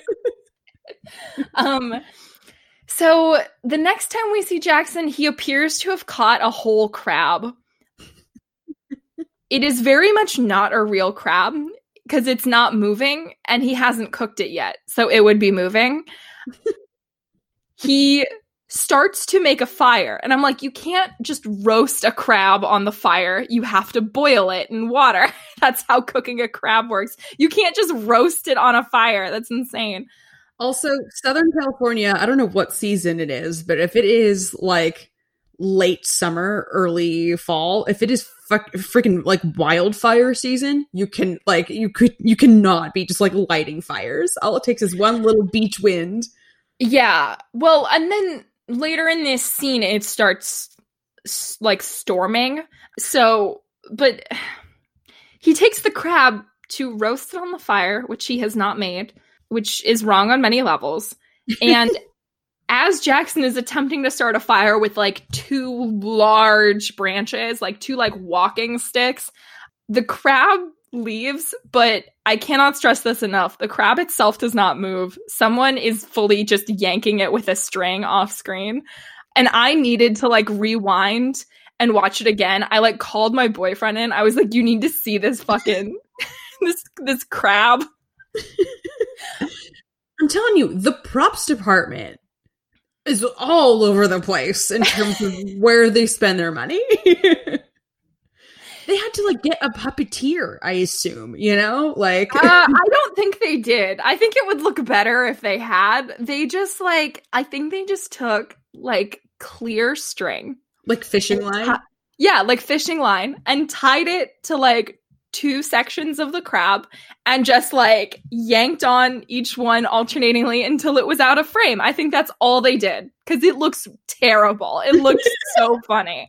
Um so the next time we see Jackson, he appears to have caught a whole crab. it is very much not a real crab because it's not moving and he hasn't cooked it yet. So it would be moving. he starts to make a fire and I'm like you can't just roast a crab on the fire. You have to boil it in water. That's how cooking a crab works. You can't just roast it on a fire. That's insane. also, Southern California, I don't know what season it is, but if it is like late summer, early fall, if it is fuck, freaking like wildfire season, you can like you could you cannot be just like lighting fires. All it takes is one little beach wind. Yeah. Well, and then later in this scene, it starts like storming. So, but he takes the crab to roast it on the fire, which he has not made, which is wrong on many levels. And as Jackson is attempting to start a fire with like two large branches, like two like walking sticks, the crab leaves, but I cannot stress this enough. The crab itself does not move. Someone is fully just yanking it with a string off screen. And I needed to like rewind and watch it again. I like called my boyfriend in. I was like, you need to see this fucking this this crab. I'm telling you, the props department is all over the place in terms of where they spend their money. they had to like get a puppeteer, I assume, you know? Like Uh, I don't think they did. I think it would look better if they had. They just like I think they just took like clear string. like fishing line. Yeah, like fishing line and tied it to like two sections of the crab and just like yanked on each one alternatingly until it was out of frame. I think that's all they did cuz it looks terrible. It looks so funny.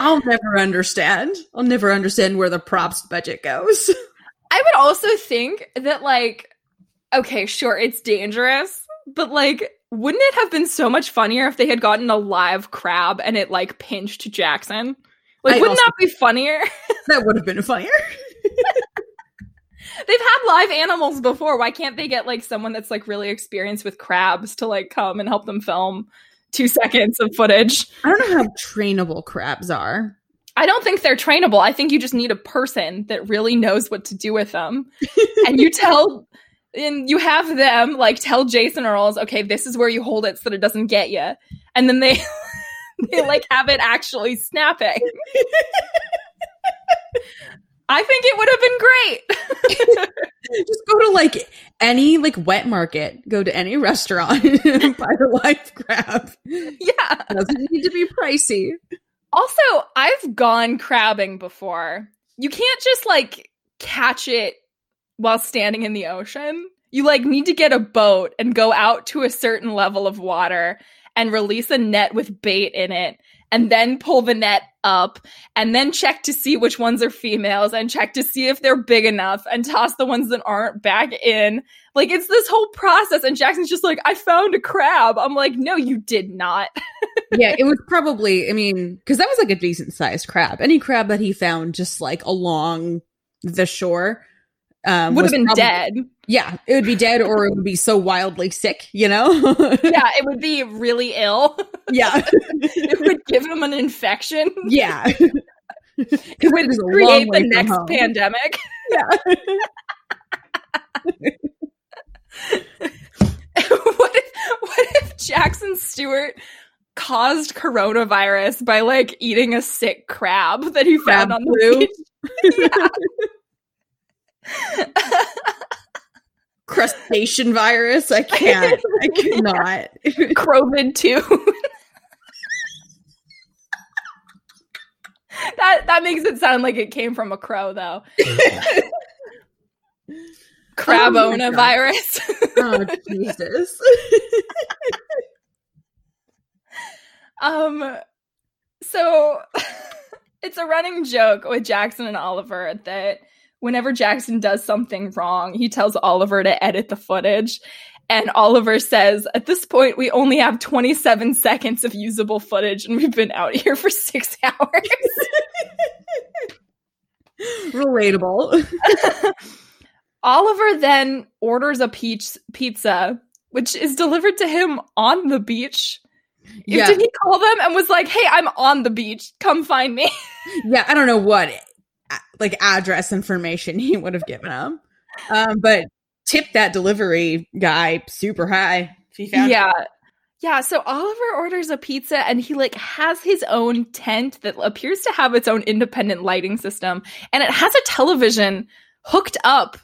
I'll never understand. I'll never understand where the props budget goes. I would also think that like okay, sure, it's dangerous, but like wouldn't it have been so much funnier if they had gotten a live crab and it like pinched Jackson? Like I wouldn't that be funnier? that would have been funnier. They've had live animals before. Why can't they get like someone that's like really experienced with crabs to like come and help them film 2 seconds of footage? I don't know how trainable crabs are. I don't think they're trainable. I think you just need a person that really knows what to do with them. and you tell and you have them like tell Jason Earles, okay, this is where you hold it so that it doesn't get you. And then they they like have it actually snapping. I think it would have been great. Just go to like any like wet market, go to any restaurant, and buy the live crab. yeah. Doesn't need to be pricey. Also, I've gone crabbing before. You can't just like catch it while standing in the ocean. You like need to get a boat and go out to a certain level of water and release a net with bait in it and then pull the net up and then check to see which ones are females and check to see if they're big enough and toss the ones that aren't back in. Like it's this whole process and Jackson's just like, I found a crab. I'm like, no, you did not. yeah, it was probably. I mean, because that was like a decent sized crab. Any crab that he found just like along the shore um, Would have been prob- dead. Yeah, it would be dead, or it would be so wildly sick. You know. yeah, it would be really ill. yeah, it would give him an infection. yeah. It would create the next home. pandemic. Yeah. what if what if Jackson Stewart caused coronavirus by like eating a sick crab that he Crab found on the beach? Crustacean virus. I can't. I cannot. Crovid too. that that makes it sound like it came from a crow though. Crabona God. virus. oh Jesus. Um, so it's a running joke with Jackson and Oliver that whenever Jackson does something wrong, he tells Oliver to edit the footage. And Oliver says, At this point, we only have 27 seconds of usable footage, and we've been out here for six hours. Relatable. Oliver then orders a peach pizza, which is delivered to him on the beach. Yeah. Did he call them and was like, Hey, I'm on the beach. Come find me? Yeah, I don't know what like address information he would have given him. Um, but tip that delivery guy super high. If he found yeah yeah so oliver orders a pizza and he like has his own tent that appears to have its own independent lighting system and it has a television hooked up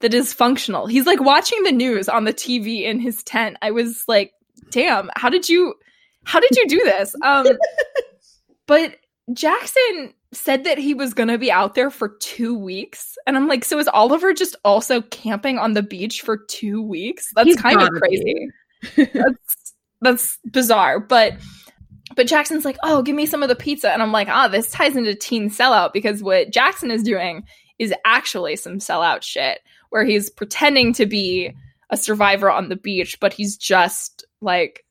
that is functional he's like watching the news on the tv in his tent i was like damn how did you how did you do this um but jackson said that he was going to be out there for two weeks and i'm like so is oliver just also camping on the beach for two weeks? That's He's kind of crazy. That's that's bizarre but but jackson's like oh give me some of the pizza and i'm like ah this ties into teen sellout because what jackson is doing is actually some sellout shit where he's pretending to be a survivor on the beach, but he's just like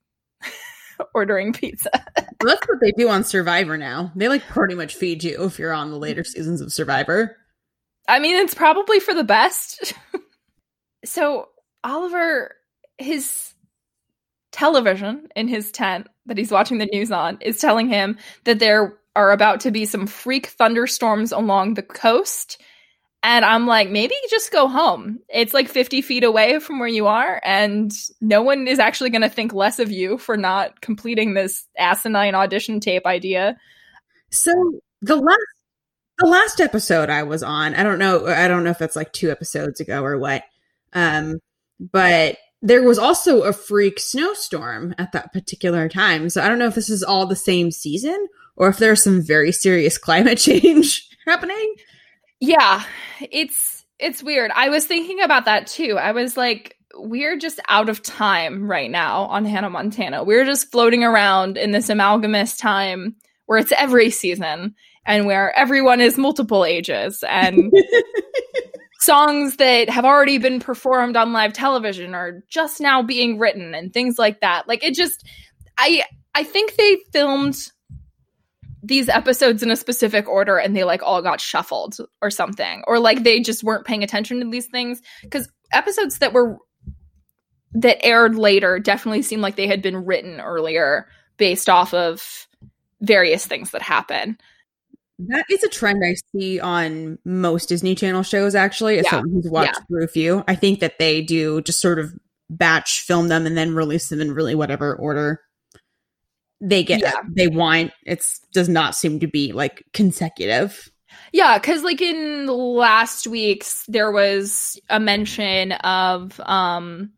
ordering pizza. Well, that's what they do on Survivor now. They like pretty much feed you if you're on the later seasons of Survivor. I mean, it's probably for the best. so, Oliver, his television in his tent that he's watching the news on is telling him that there are about to be some freak thunderstorms along the coast. And I'm like, maybe just go home. It's like 50 feet away from where you are, and no one is actually going to think less of you for not completing this asinine audition tape idea. So the last the last episode I was on, I don't know I don't know if that's like two episodes ago or what. Um but there was also a freak snowstorm at that particular time. So I don't know if this is all the same season or if there's some very serious climate change happening. Yeah, it's it's weird. I was thinking about that too. I was like, we're just out of time right now on Hannah Montana. We're just floating around in this amalgamous time where it's every season and where everyone is multiple ages and songs that have already been performed on live television are just now being written and things like that. Like it just I I think they filmed these episodes in a specific order and they like all got shuffled or something or like they just weren't paying attention to these things cuz episodes that were that aired later definitely seemed like they had been written earlier based off of various things that happen. That is a trend I see on most Disney Channel shows, actually, as Yeah. someone who's watched Yeah. through a few. I think that they do just sort of batch film them and then release them in really whatever order they get Yeah. they want. It's does not seem to be like consecutive. Yeah, because like in last week's, there was a mention of um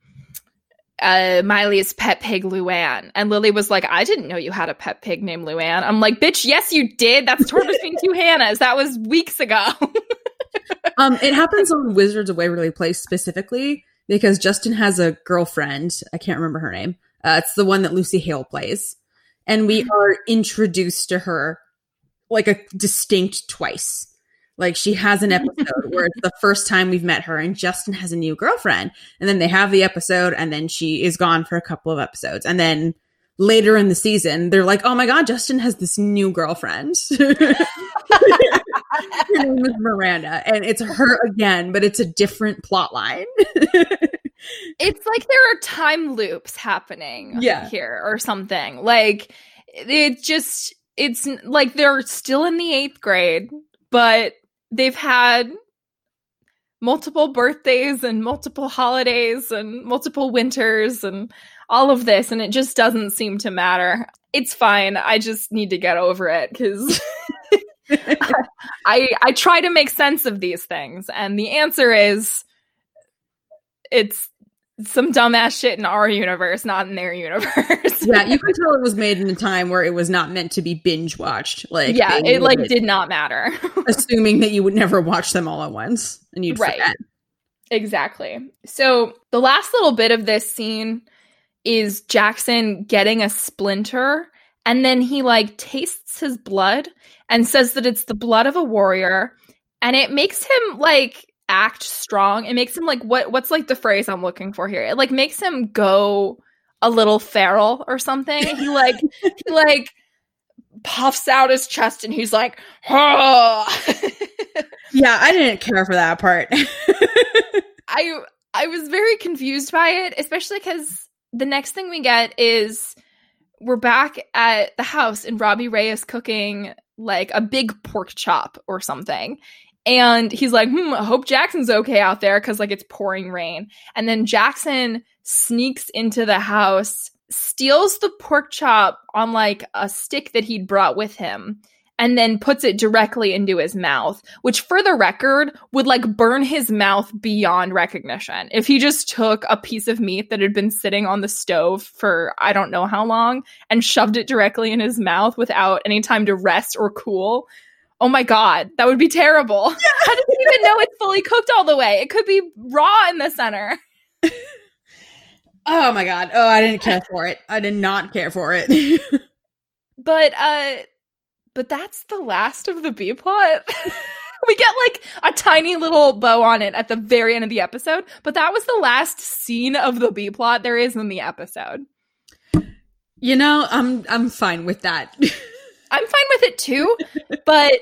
uh Miley's pet pig Luann. And Lily was like, I didn't know you had a pet pig named Luann. I'm like, bitch, yes you did. That's torn between two Hannahs. That was weeks ago. Um, it happens on Wizards of Waverly Place specifically because Justin has a girlfriend. I can't remember her name. Uh, it's the one that Lucy Hale plays, and we are introduced to her like a distinct twice. Like she has an episode where it's the first time we've met her, and Justin has a new girlfriend, and then they have the episode, and then she is gone for a couple of episodes, and then later in the season, they're like, "Oh my god, Justin has this new girlfriend." Her name is Miranda, and it's her again, but it's a different plot line. it's like there are time loops happening Yeah. here or something. Like it just it's like they're still in the 8th grade, but they've had multiple birthdays and multiple holidays and multiple winters and all of this and it just doesn't seem to matter. It's fine. I just need to get over it cuz I I try to make sense of these things and the answer is it's some dumbass shit in our universe, not in their universe. yeah, you can tell it was made in a time where it was not meant to be binge watched. Like, yeah, it like it did not matter. assuming that you would never watch them all at once and you'd Right. forget. exactly. So the last little bit of this scene is Jackson getting a splinter and then he like tastes his blood and says that it's the blood of a warrior and it makes him like act strong. It makes him like what what's like the phrase I'm looking for here? It like makes him go a little feral or something. He like he like puffs out his chest and he's like, "Oh." Yeah, I didn't care for that part. I I was very confused by it, especially because the next thing we get is we're back at the house and Robbie Ray is cooking like a big pork chop or something. And he's like, hmm, I hope Jackson's okay out there because like it's pouring rain. And then Jackson sneaks into the house, steals the pork chop on like a stick that he'd brought with him, and then puts it directly into his mouth, which for the record would like burn his mouth beyond recognition. If he just took a piece of meat that had been sitting on the stove for I don't know how long and shoved it directly in his mouth without any time to rest or cool. Oh my god, that would be terrible. How does he even know it's fully cooked all the way? It could be raw in the center. oh my god. Oh, I didn't care for it. I did not care for it. But uh but that's the last of the B plot. we get like a tiny little bow on it at the very end of the episode, but that was the last scene of the B plot there is in the episode. You know, I'm I'm fine with that. I'm fine with it too, but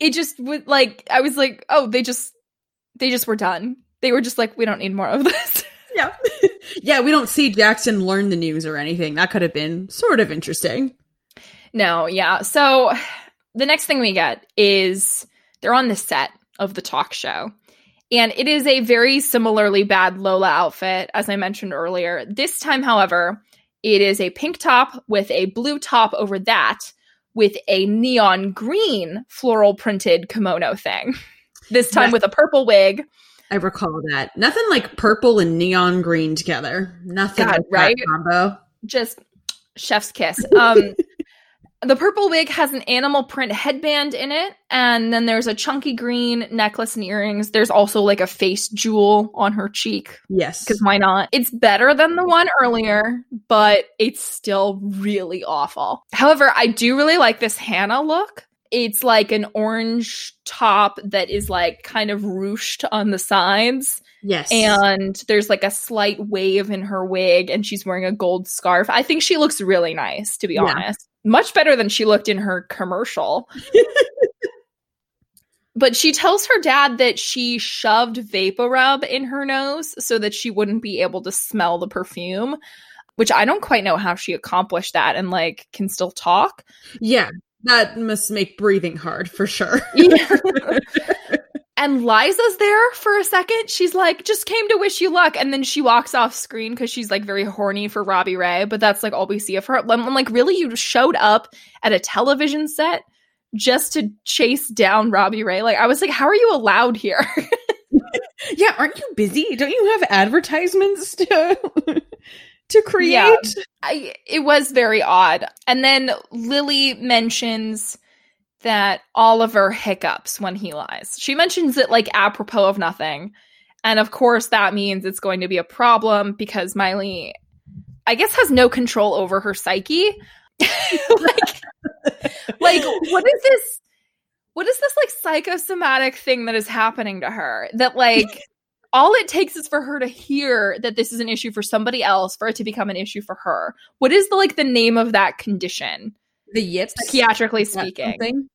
it just would like I was like, oh, they just they just were done. They were just like, we don't need more of this. yeah. yeah, we don't see Jackson learn the news or anything. That could have been sort of interesting. No, yeah. So the next thing we get is they're on the set of the talk show. And it is a very similarly bad Lola outfit, as I mentioned earlier. This time, however, it is a pink top with a blue top over that with a neon green floral printed kimono thing. This time with a purple wig. I recall that. Nothing like purple and neon green together. Nothing God, like that right? combo. just chef's kiss. Um, the purple wig has an animal print headband in it, and then there's a chunky green necklace and earrings. There's also like a face jewel on her cheek Yes. because why not? It's better than the one earlier, but it's still really awful. However, I do really like this Hannah look. It's like an orange top that is like kind of ruched on the sides Yes. and there's like a slight wave in her wig and she's wearing a gold scarf. I think she looks really nice to be Yeah. honest. Much better than she looked in her commercial. but she tells her dad that she shoved vapor rub in her nose so that she wouldn't be able to smell the perfume, which I don't quite know how she accomplished that and like can still talk. yeah. That must make breathing hard for sure. And Liza's there for a second. She's like, just came to wish you luck. And then she walks off screen because she's like very horny for Robbie Ray, but that's like all we see of her. I'm, I'm like, really? You showed up at a television set just to chase down Robbie Ray? Like, I was like, how are you allowed here? yeah, aren't you busy? Don't you have advertisements to to create? Yeah. I, it was very odd. And then Lily mentions that Oliver hiccups when he lies. She mentions it like apropos of nothing. And of course, that means it's going to be a problem because Miley, I guess, has no control over her psyche. like, like, what is this? What is this like psychosomatic thing that is happening to her? That like all it takes is for her to hear that this is an issue for somebody else for it to become an issue for her. What is the like the name of that condition? The yips. Psychiatrically speaking.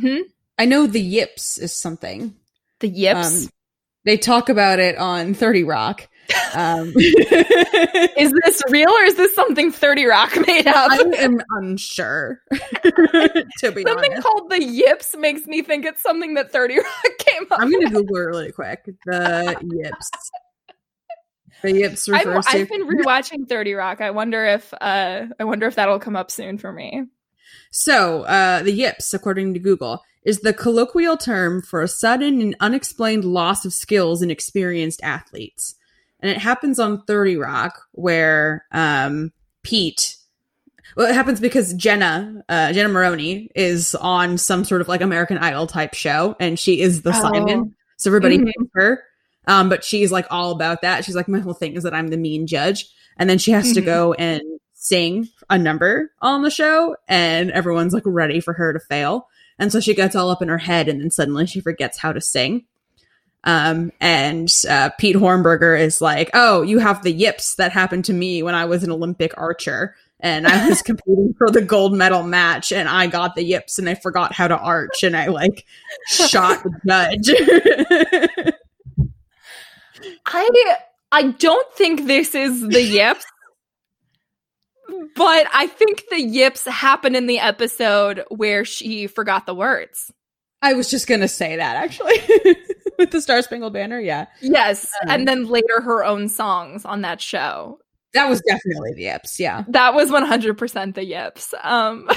Hmm? I know the yips is something. The yips. Um, they talk about it on 30 Rock. Um, is this real or is this something 30 Rock made up? I am unsure. to be something honest. called the yips makes me think it's something that 30 Rock came up I'm going to Google it really quick. The yips. The yips I've, to. I've been rewatching 30 Rock. I wonder if uh I wonder if that'll come up soon for me. So, uh, the yips, according to Google, is the colloquial term for a sudden and unexplained loss of skills in experienced athletes. And it happens on 30 Rock, where um, Pete. Well, it happens because Jenna, uh, Jenna Maroney, is on some sort of like American Idol type show, and she is the Oh. Simon. So everybody Mhm. hates her. Um, but she's like all about that. She's like, my whole thing is that I'm the mean judge. And then she has to Mhm. go and sing a number on the show, and everyone's like ready for her to fail. And so she gets all up in her head, and then suddenly she forgets how to sing. Um, and uh, Pete Hornberger is like, "Oh, you have the yips that happened to me when I was an Olympic archer, and I was competing for the gold medal match, and I got the yips, and I forgot how to arch, and I like shot the judge." I I don't think this is the yips. But I think the yips happen in the episode where she forgot the words. I was just gonna say that actually with the Star Spangled Banner. Yeah, Yes. Um, and then later her own songs on that show. that was definitely the yips. Yeah, That was 100% the yips. Um,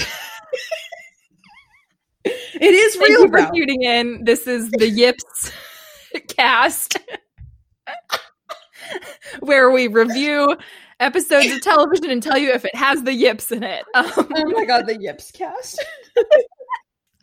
it is thank real. you for tuning in. This is the yips cast where we review episodes of television and tell you if it has the yips in it. Um, Oh my god, the yips cast.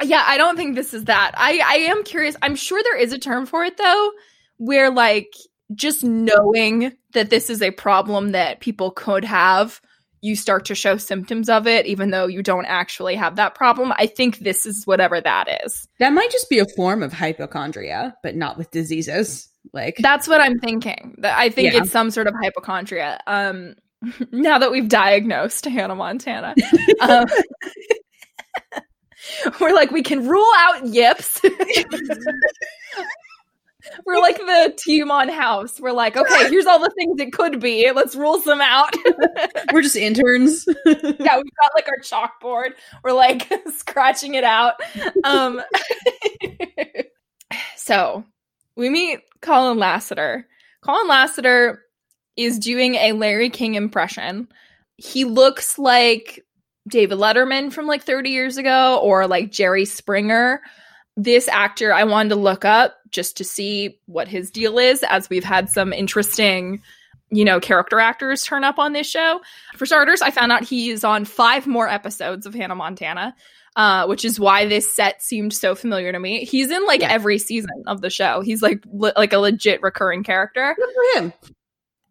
Yeah, I don't think this is that. I I am curious. I'm sure there is a term for it though, where like just knowing that this is a problem that people could have, you start to show symptoms of it, even though you don't actually have that problem. I think this is whatever that is. That might just be a form of hypochondria, but not with diseases. Like That's what I'm thinking. I think Yeah. it's some sort of hypochondria. Um, now that we've diagnosed Hannah Montana, um, we're like we can rule out yips. we're like the team on House. We're like, okay, here's all the things it could be. Let's rule some out. we're just interns. yeah, we've got like our chalkboard. We're like scratching it out. Um, so we meet Colin Lassiter. Colin Lassiter is doing a Larry King impression. He looks like David Letterman from like 30 years ago or like Jerry Springer. This actor I wanted to look up just to see what his deal is, as we've had some interesting, you know, character actors turn up on this show. For starters, I found out he is on five more episodes of Hannah Montana, uh, which is why this set seemed so familiar to me. He's in like Yeah. every season of the show. He's like le- like a legit recurring character Good for him.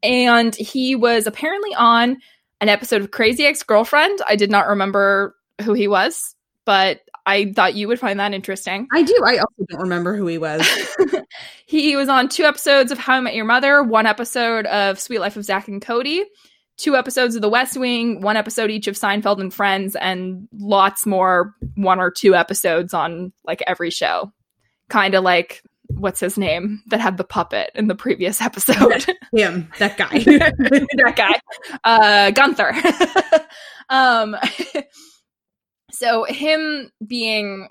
and he was apparently on an episode of Crazy Ex Girlfriend. I did not remember who he was, but I thought you would find that interesting. I do. I also don't remember who he was. he was on two episodes of How I Met Your Mother, one episode of Suite Life of Zack and Cody, two episodes of The West Wing, one episode each of Seinfeld and Friends, and lots more one or two episodes on like every show. Kind of like what's his name that had the puppet in the previous episode. him, that guy. that guy, uh, Gunther. um, so him being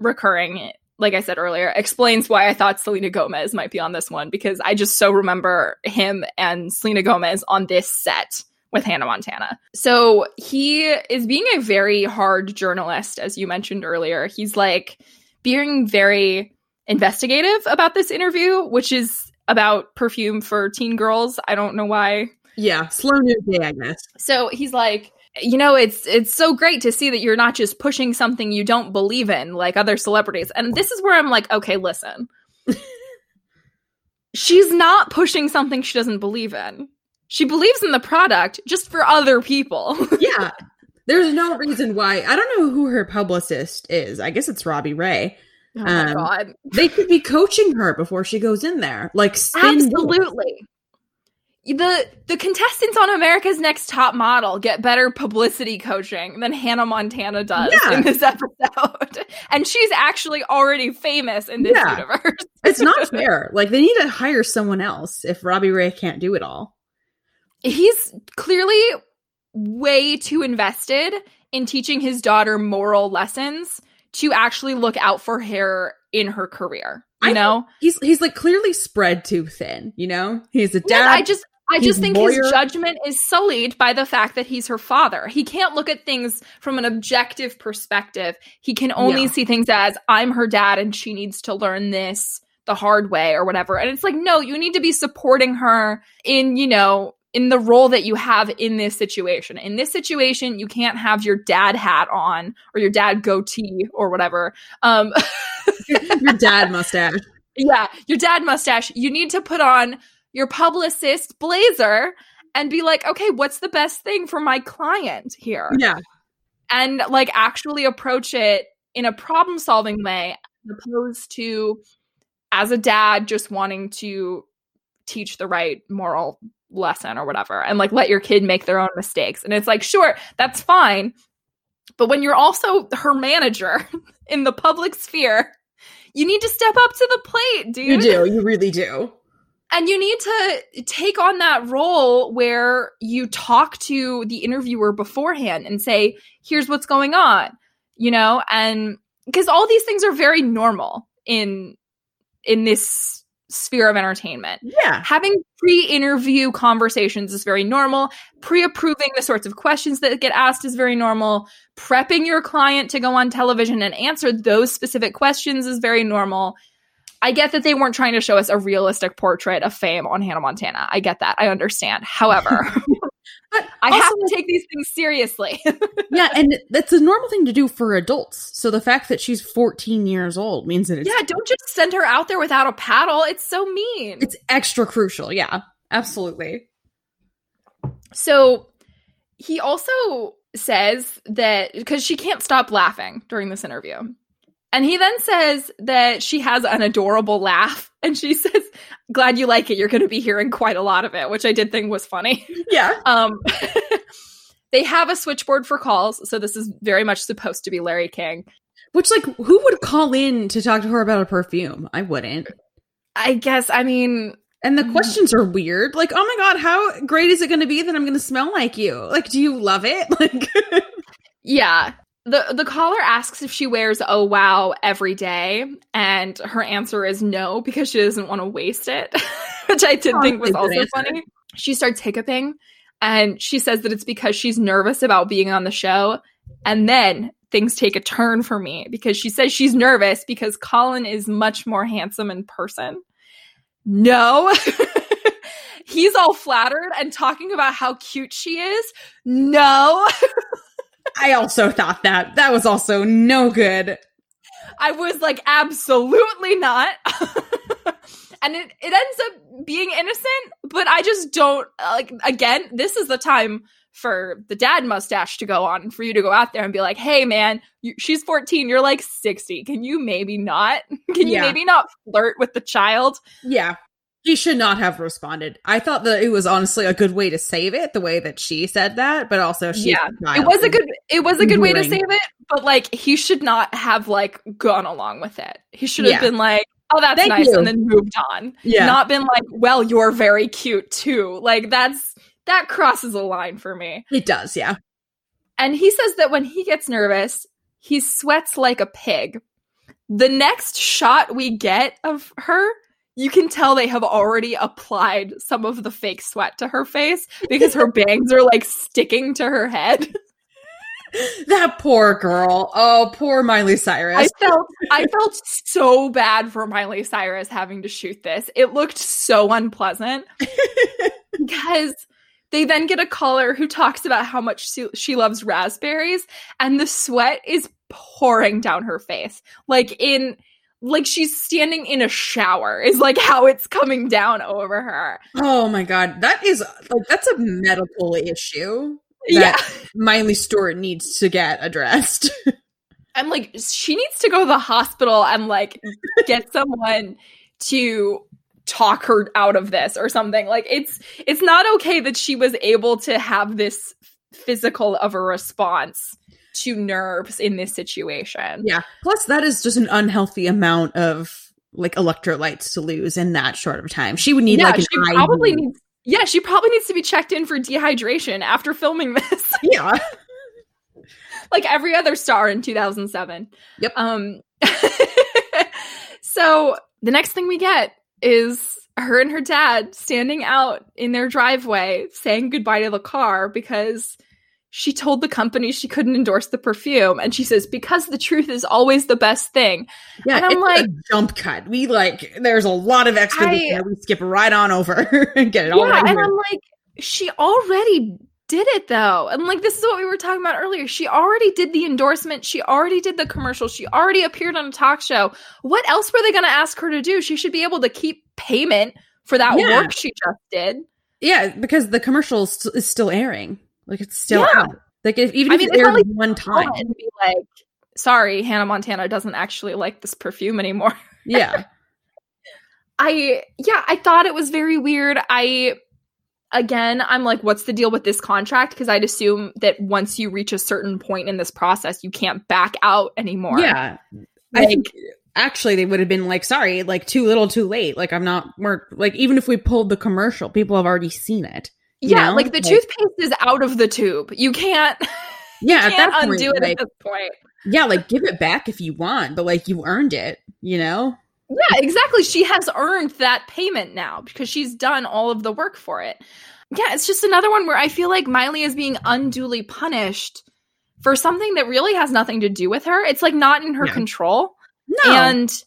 recurring, like I said earlier, explains why I thought Selena Gomez might be on this one because I just so remember him and Selena Gomez on this set with Hannah Montana. So he is being a very hard journalist, as you mentioned earlier. He's like being very investigative about this interview, which is about perfume for teen girls. I don't know why yeah, slow news day, I guess. so he's like, you know, it's it's so great to see that you're not just pushing something you don't believe in like other celebrities. And this is where I'm like, okay, listen. She's not pushing something she doesn't believe in. She believes in the product just for other people. Yeah. There's no reason why. I don't know who her publicist is. I guess it's Robbie Ray. oh my Um, god. They could be coaching her before she goes in there. Like, Absolutely. The the contestants on America's Next Top Model get better publicity coaching than Hannah Montana does Yeah. in this episode. And she's actually already famous in this Yeah. universe. It's not fair. Like, they need to hire someone else if Robbie Ray can't do it all. He's clearly way too invested in teaching his daughter moral lessons to actually look out for her in her career. You I know? He's he's like clearly spread too thin, you know? He's a Yeah, dad. I just I just think lawyer. his judgment is sullied by the fact that he's her father. He can't look at things from an objective perspective. He can only see things as I'm her dad and she needs to learn this the hard way or whatever. And it's like, no, you need to be supporting her in, you know, in the role that you have in this situation. In this situation, you can't have your dad hat on or your dad goatee or whatever. Um your dad mustache. yeah, your dad mustache. You need to put on your publicist blazer and be like, okay, what's the best thing for my client here? Yeah. And like actually approach it in a problem solving way, as opposed to as a dad just wanting to teach the right moral lesson or whatever and like let your kid make their own mistakes. And it's like, sure, that's fine. But when you're also her manager in the public sphere, you need to step up to the plate, dude. You do. You really do. And you need to take on that role where you talk to the interviewer beforehand and say, here's what's going on, you know, and because all these things are very normal in in this sphere of entertainment. Yeah. Having pre-interview conversations is very normal. Pre-approving the sorts of questions that get asked is very normal. Prepping your client to go on television and answer those specific questions is very normal. I get that they weren't trying to show us a realistic portrait of fame on Hannah Montana. I get that. I understand. However, But I also- have to take these things seriously. yeah, and that's a normal thing to do for adults. So the fact that she's 14 years old means that it's yeah, don't just send her out there without a paddle. It's so mean. it's extra crucial. Yeah, absolutely. So he also says that because she can't stop laughing during this interview. And he then says that she has an adorable laugh. And she says, Glad you like it. You're going to be hearing quite a lot of it, which I did think was funny. Yeah. Um, they have a switchboard for calls. So this is very much supposed to be Larry King. Which, like, who would call in to talk to her about a perfume? I wouldn't. I guess, I mean, And the Mhm. questions are weird. Like, oh my god, how great is it going to be that I'm going to smell like you? Like, do you love it? Like, Yeah. The the caller asks if she wears oh wow every day and her answer is no because she doesn't want to waste it, which I did oh, think was also answer. funny. She starts hiccuping and she says that it's because she's nervous about being on the show and then things take a turn for me because she says she's nervous because Colin is much more handsome in person. No. He's all flattered and talking about how cute she is. No. I also thought that. That was also no good. I was like, absolutely not. and it, it ends up being innocent, but I just don't like again, this is the time for the dad mustache to go on for you to go out there and be like, hey man, you, she's 14, you're like 60. Can you maybe not? Can you Yeah. maybe not flirt with the child? Yeah. He should not have responded. I thought that it was honestly a good way to save it, the way that she said that, but also she Yeah, It was a good it was a good way to save it, but like he should not have like gone along with it. He should have Yeah. been like, "Oh, that's Thank nice," you. and then moved on. Yeah. not been like, well, you're very cute too. Like that's that crosses a line for me. it does, yeah. And he says that when he gets nervous, he sweats like a pig. The next shot we get of her, you can tell they have already applied some of the fake sweat to her face because her bangs are like sticking to her head. That poor girl. Oh, poor Miley Cyrus. I felt I felt so bad for Miley Cyrus having to shoot this. It looked so unpleasant because they then get a caller who talks about how much she, she loves raspberries and the sweat is pouring down her face. Like in like she's standing in a shower is like how it's coming down over her. oh my god. That is like that's a medical issue yeah. that Miley Stewart needs to get addressed. I'm like, she needs to go to the hospital and like get someone to talk her out of this or something. Like it's it's not okay that she was able to have this physical of a response to nerves in this situation. yeah. Plus that is just an unhealthy amount of like electrolytes to lose in that short of time. She would need yeah, like an she IV. probably needs yeah, she probably needs to be checked in for dehydration after filming this. Yeah. like every other star in 2007. Yep. Um so the next thing we get is her and her dad standing out in their driveway saying goodbye to the car because she told the company she couldn't endorse the perfume and she says because the truth is always the best thing. Yeah, And I'm it's like- a jump cut. We like there's a lot of that we skip right on over and get it all yeah, right and here. I'm like she already did it though. And like this is what we were talking about earlier. She already did the endorsement, she already did the commercial, she already appeared on a talk show. What else were they going to ask her to do? She should be able to keep payment for that Yeah. work she just did. Yeah, because the commercial is still airing. Like it's still Yeah. out. Like if even I if mean, it it's aired like one time. and be like, "Sorry, Hannah Montana doesn't actually like this perfume anymore." Yeah. I yeah, I thought it was very weird. I again, I'm like, what's the deal with this contract? Because I'd assume that once you reach a certain point in this process, you can't back out anymore. Yeah. I think actually they would have been like, sorry, like too little too late. Like I'm not we're like even if we pulled the commercial, people have already seen it. You yeah, know? like the Like- toothpaste is out of the tube. You can't, Yeah, you at can't point, undo it like, at this point. yeah, like give it back if you want, but like you earned it, you know? Yeah, exactly. She has earned that payment now because she's done all of the work for it. Yeah, it's just another one where I feel like Miley is being unduly punished for something that really has nothing to do with her. It's like not in her Yeah. control. No. And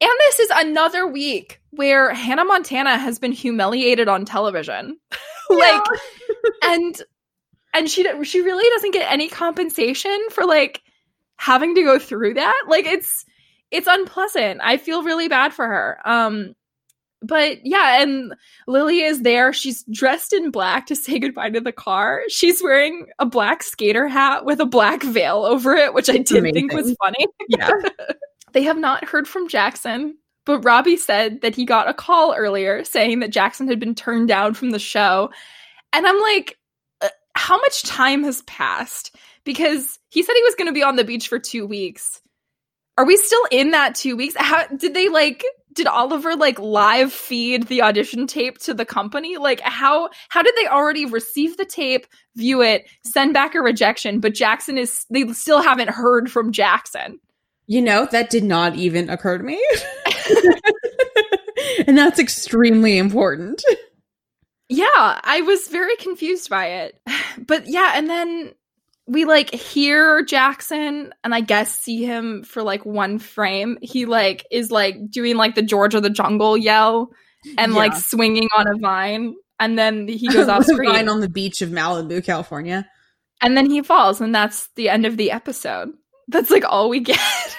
and this is another week where Hannah Montana has been humiliated on television. like and and she she really doesn't get any compensation for like having to go through that. Like it's it's unpleasant. I feel really bad for her. Um but yeah, and Lilly is there. She's dressed in black to say goodbye to the car. She's wearing a black skater hat with a black veil over it, which I did think was funny. Yeah. They have not heard from Jackson, but Robbie said that he got a call earlier saying that Jackson had been turned down from the show. And I'm like, uh, how much time has passed? Because he said he was going to be on the beach for two weeks. Are we still in that two weeks? How did they like? Did Oliver like live feed the audition tape to the company? Like how how did they already receive the tape, view it, send back a rejection, but Jackson is they still haven't heard from Jackson. You know, that did not even occur to me. and that's extremely important. Yeah, I was very confused by it. But yeah, and then we like hear Jackson and I guess see him for like one frame. He like is like doing like the George of the Jungle yell and like swinging on a vine and then he goes off screen Lying on the beach of Malibu, California. and then he falls and that's the end of the episode. That's like all we get.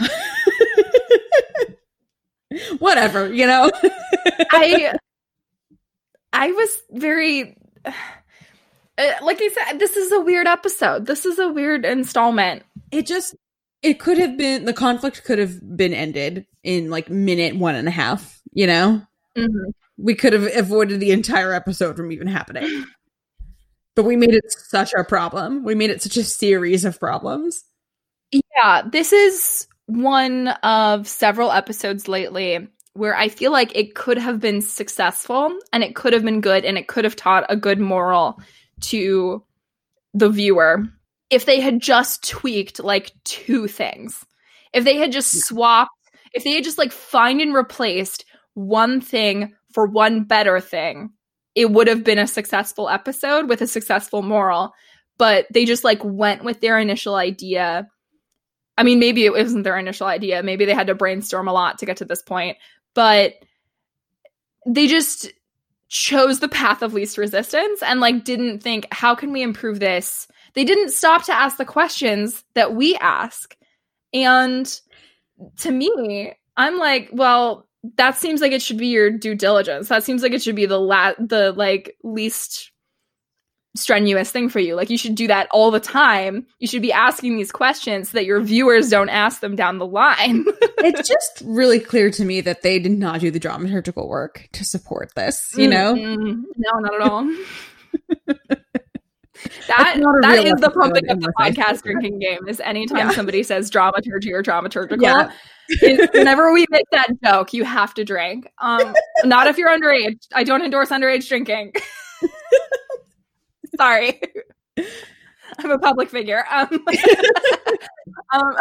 Whatever, you know? I I was very uh, like I said this is a weird episode. This is a weird installment. it just it could have been the conflict could have been ended in like minute one and a half you know we could have avoided the entire episode from even happening but we made it such a problem we made it such a series of problems Yeah, this is one of several episodes lately where I feel like it could have been successful and it could have been good and it could have taught a good moral to the viewer if they had just tweaked like two things. If they had just swapped, if they had just like find and replaced one thing for one better thing, it would have been a successful episode with a successful moral. But they just like went with their initial idea I mean, maybe it wasn't their initial idea. Maybe they had to brainstorm a lot to get to this point, but they just chose the path of least resistance and like didn't think, how can we improve this? They didn't stop to ask the questions that we ask. And to me, I'm like, well, that seems like it should be your due diligence. That seems like it should be the la- the like least strenuous thing for you. Like you should do that all the time. You should be asking these questions so that your viewers don't ask them down the line. it's just really clear to me that they did not do the dramaturgical work to support this you know Mm-mm. no, not at all. that That's not a that is the pumping in up the podcast drinking game. Is anytime Yeah. somebody says dramaturgy or dramaturgical, Yeah. whenever we make that joke, you have to drink. Um, not if you're underage. I don't endorse underage drinking. Sorry. I'm a public figure. Um, um,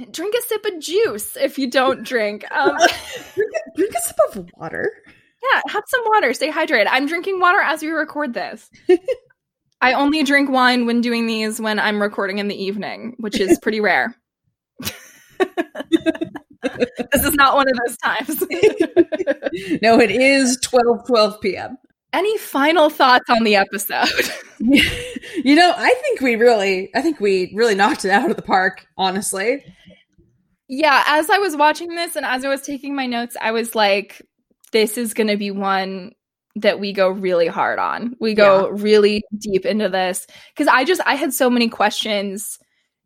drink a sip of juice if you don't drink. Um, drink, a, drink a sip of water yeah, have some water. Stay hydrated. I'm drinking water as we record this. I only drink wine when doing these when I'm recording in the evening, which is pretty rare. this is not one of those times. no it is 12 12 p.m Any final thoughts on the episode? you know i think we really i think we really knocked it out of the park honestly yeah, as I was watching this and as I was taking my notes, I was like, this is going to be one that we go really hard on. We go really deep into this because I just, I had so many questions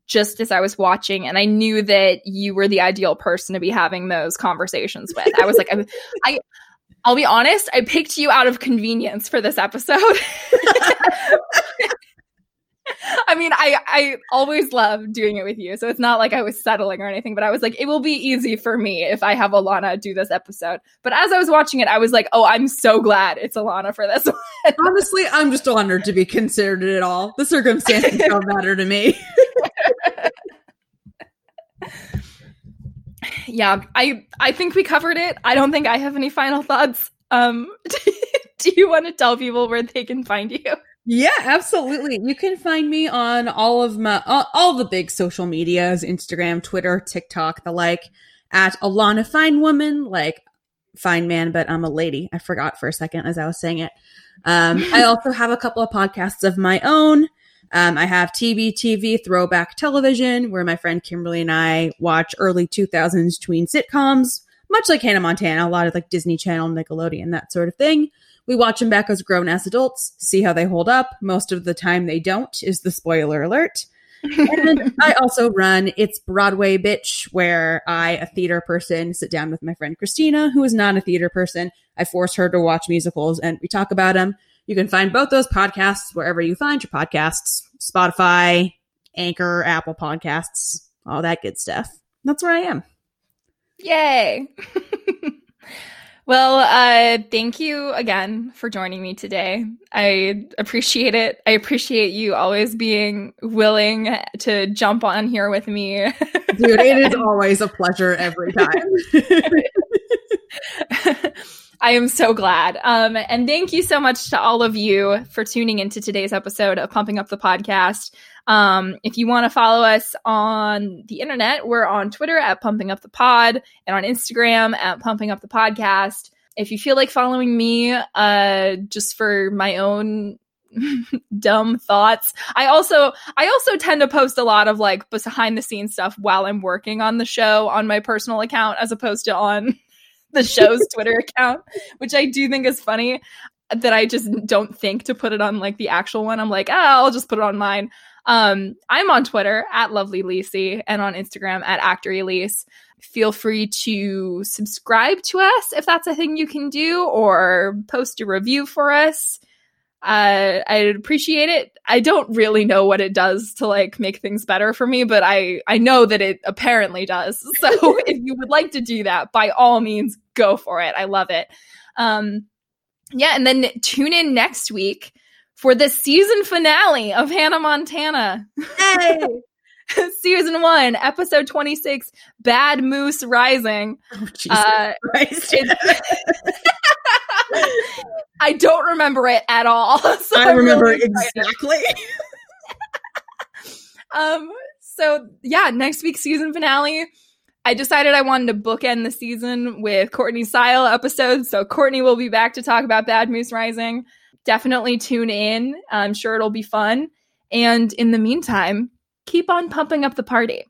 just as I was watching, and I knew that you were the ideal person to be having those conversations with. I was like, I, I I'll be honest, I picked you out of convenience for this episode. I mean, I I always love doing it with you, so it's not like I was settling or anything. But I was like, it will be easy for me if I have Alana do this episode. But as I was watching it, I was like, oh, I'm so glad it's Alana for this. one. honestly i'm just honored to be considered at all the circumstances don't matter to me yeah, I I think we covered it. I don't think I have any final thoughts. Um, do you want to tell people where they can find you? Yeah, absolutely. You can find me on all of my all, all the big social medias, Instagram, Twitter, TikTok, the like, at Alana Fine Woman, like fine man, but I'm a lady. I forgot for a second as I was saying it. Um, I also have a couple of podcasts of my own. Um, I have TBTV Throwback Television, where my friend Kimberly and I watch early 2000s tween sitcoms, much like Hannah Montana, a lot of like Disney Channel, Nickelodeon, that sort of thing. We watch them back as grown ass adults, see how they hold up. Most of the time they don't, is the spoiler alert. and I also run It's Broadway Bitch, where I, a theater person, sit down with my friend Christina, who is not a theater person. I force her to watch musicals and we talk about them. You can find both those podcasts wherever you find your podcasts Spotify, Anchor, Apple Podcasts, all that good stuff. That's where I am. Yay. well, uh, thank you again for joining me today. I appreciate it. I appreciate you always being willing to jump on here with me. Dude, it is always a pleasure every time. I am so glad. Um, and thank you so much to all of you for tuning into today's episode of Pumping Up the Podcast. Um, if you want to follow us on the internet, we're on Twitter at Pumping Up the Pod and on Instagram at Pumping Up the Podcast. If you feel like following me, uh, just for my own dumb thoughts, I also I also tend to post a lot of like behind the scenes stuff while I'm working on the show on my personal account as opposed to on the show's Twitter account, which I do think is funny. That I just don't think to put it on like the actual one. I'm like, ah, I'll just put it on mine. Um, I'm on Twitter at Lovely Lisi and on Instagram at Actor Elise. Feel free to subscribe to us if that's a thing you can do, or post a review for us. Uh, I'd appreciate it. I don't really know what it does to like make things better for me, but I I know that it apparently does. So if you would like to do that, by all means, go for it. I love it. Um, yeah, and then tune in next week for the season finale of Hannah Montana. hey! season one, episode 26, Bad Moose Rising. Oh, Jesus Uh, I don't remember it at all. so I remember really exactly. Um, so yeah, next week's season finale. I decided I wanted to bookend the season with Courtney Sile episodes. So Courtney will be back to talk about Bad Moose Rising. Definitely tune in. I'm sure it'll be fun. And in the meantime, keep on pumping up the party.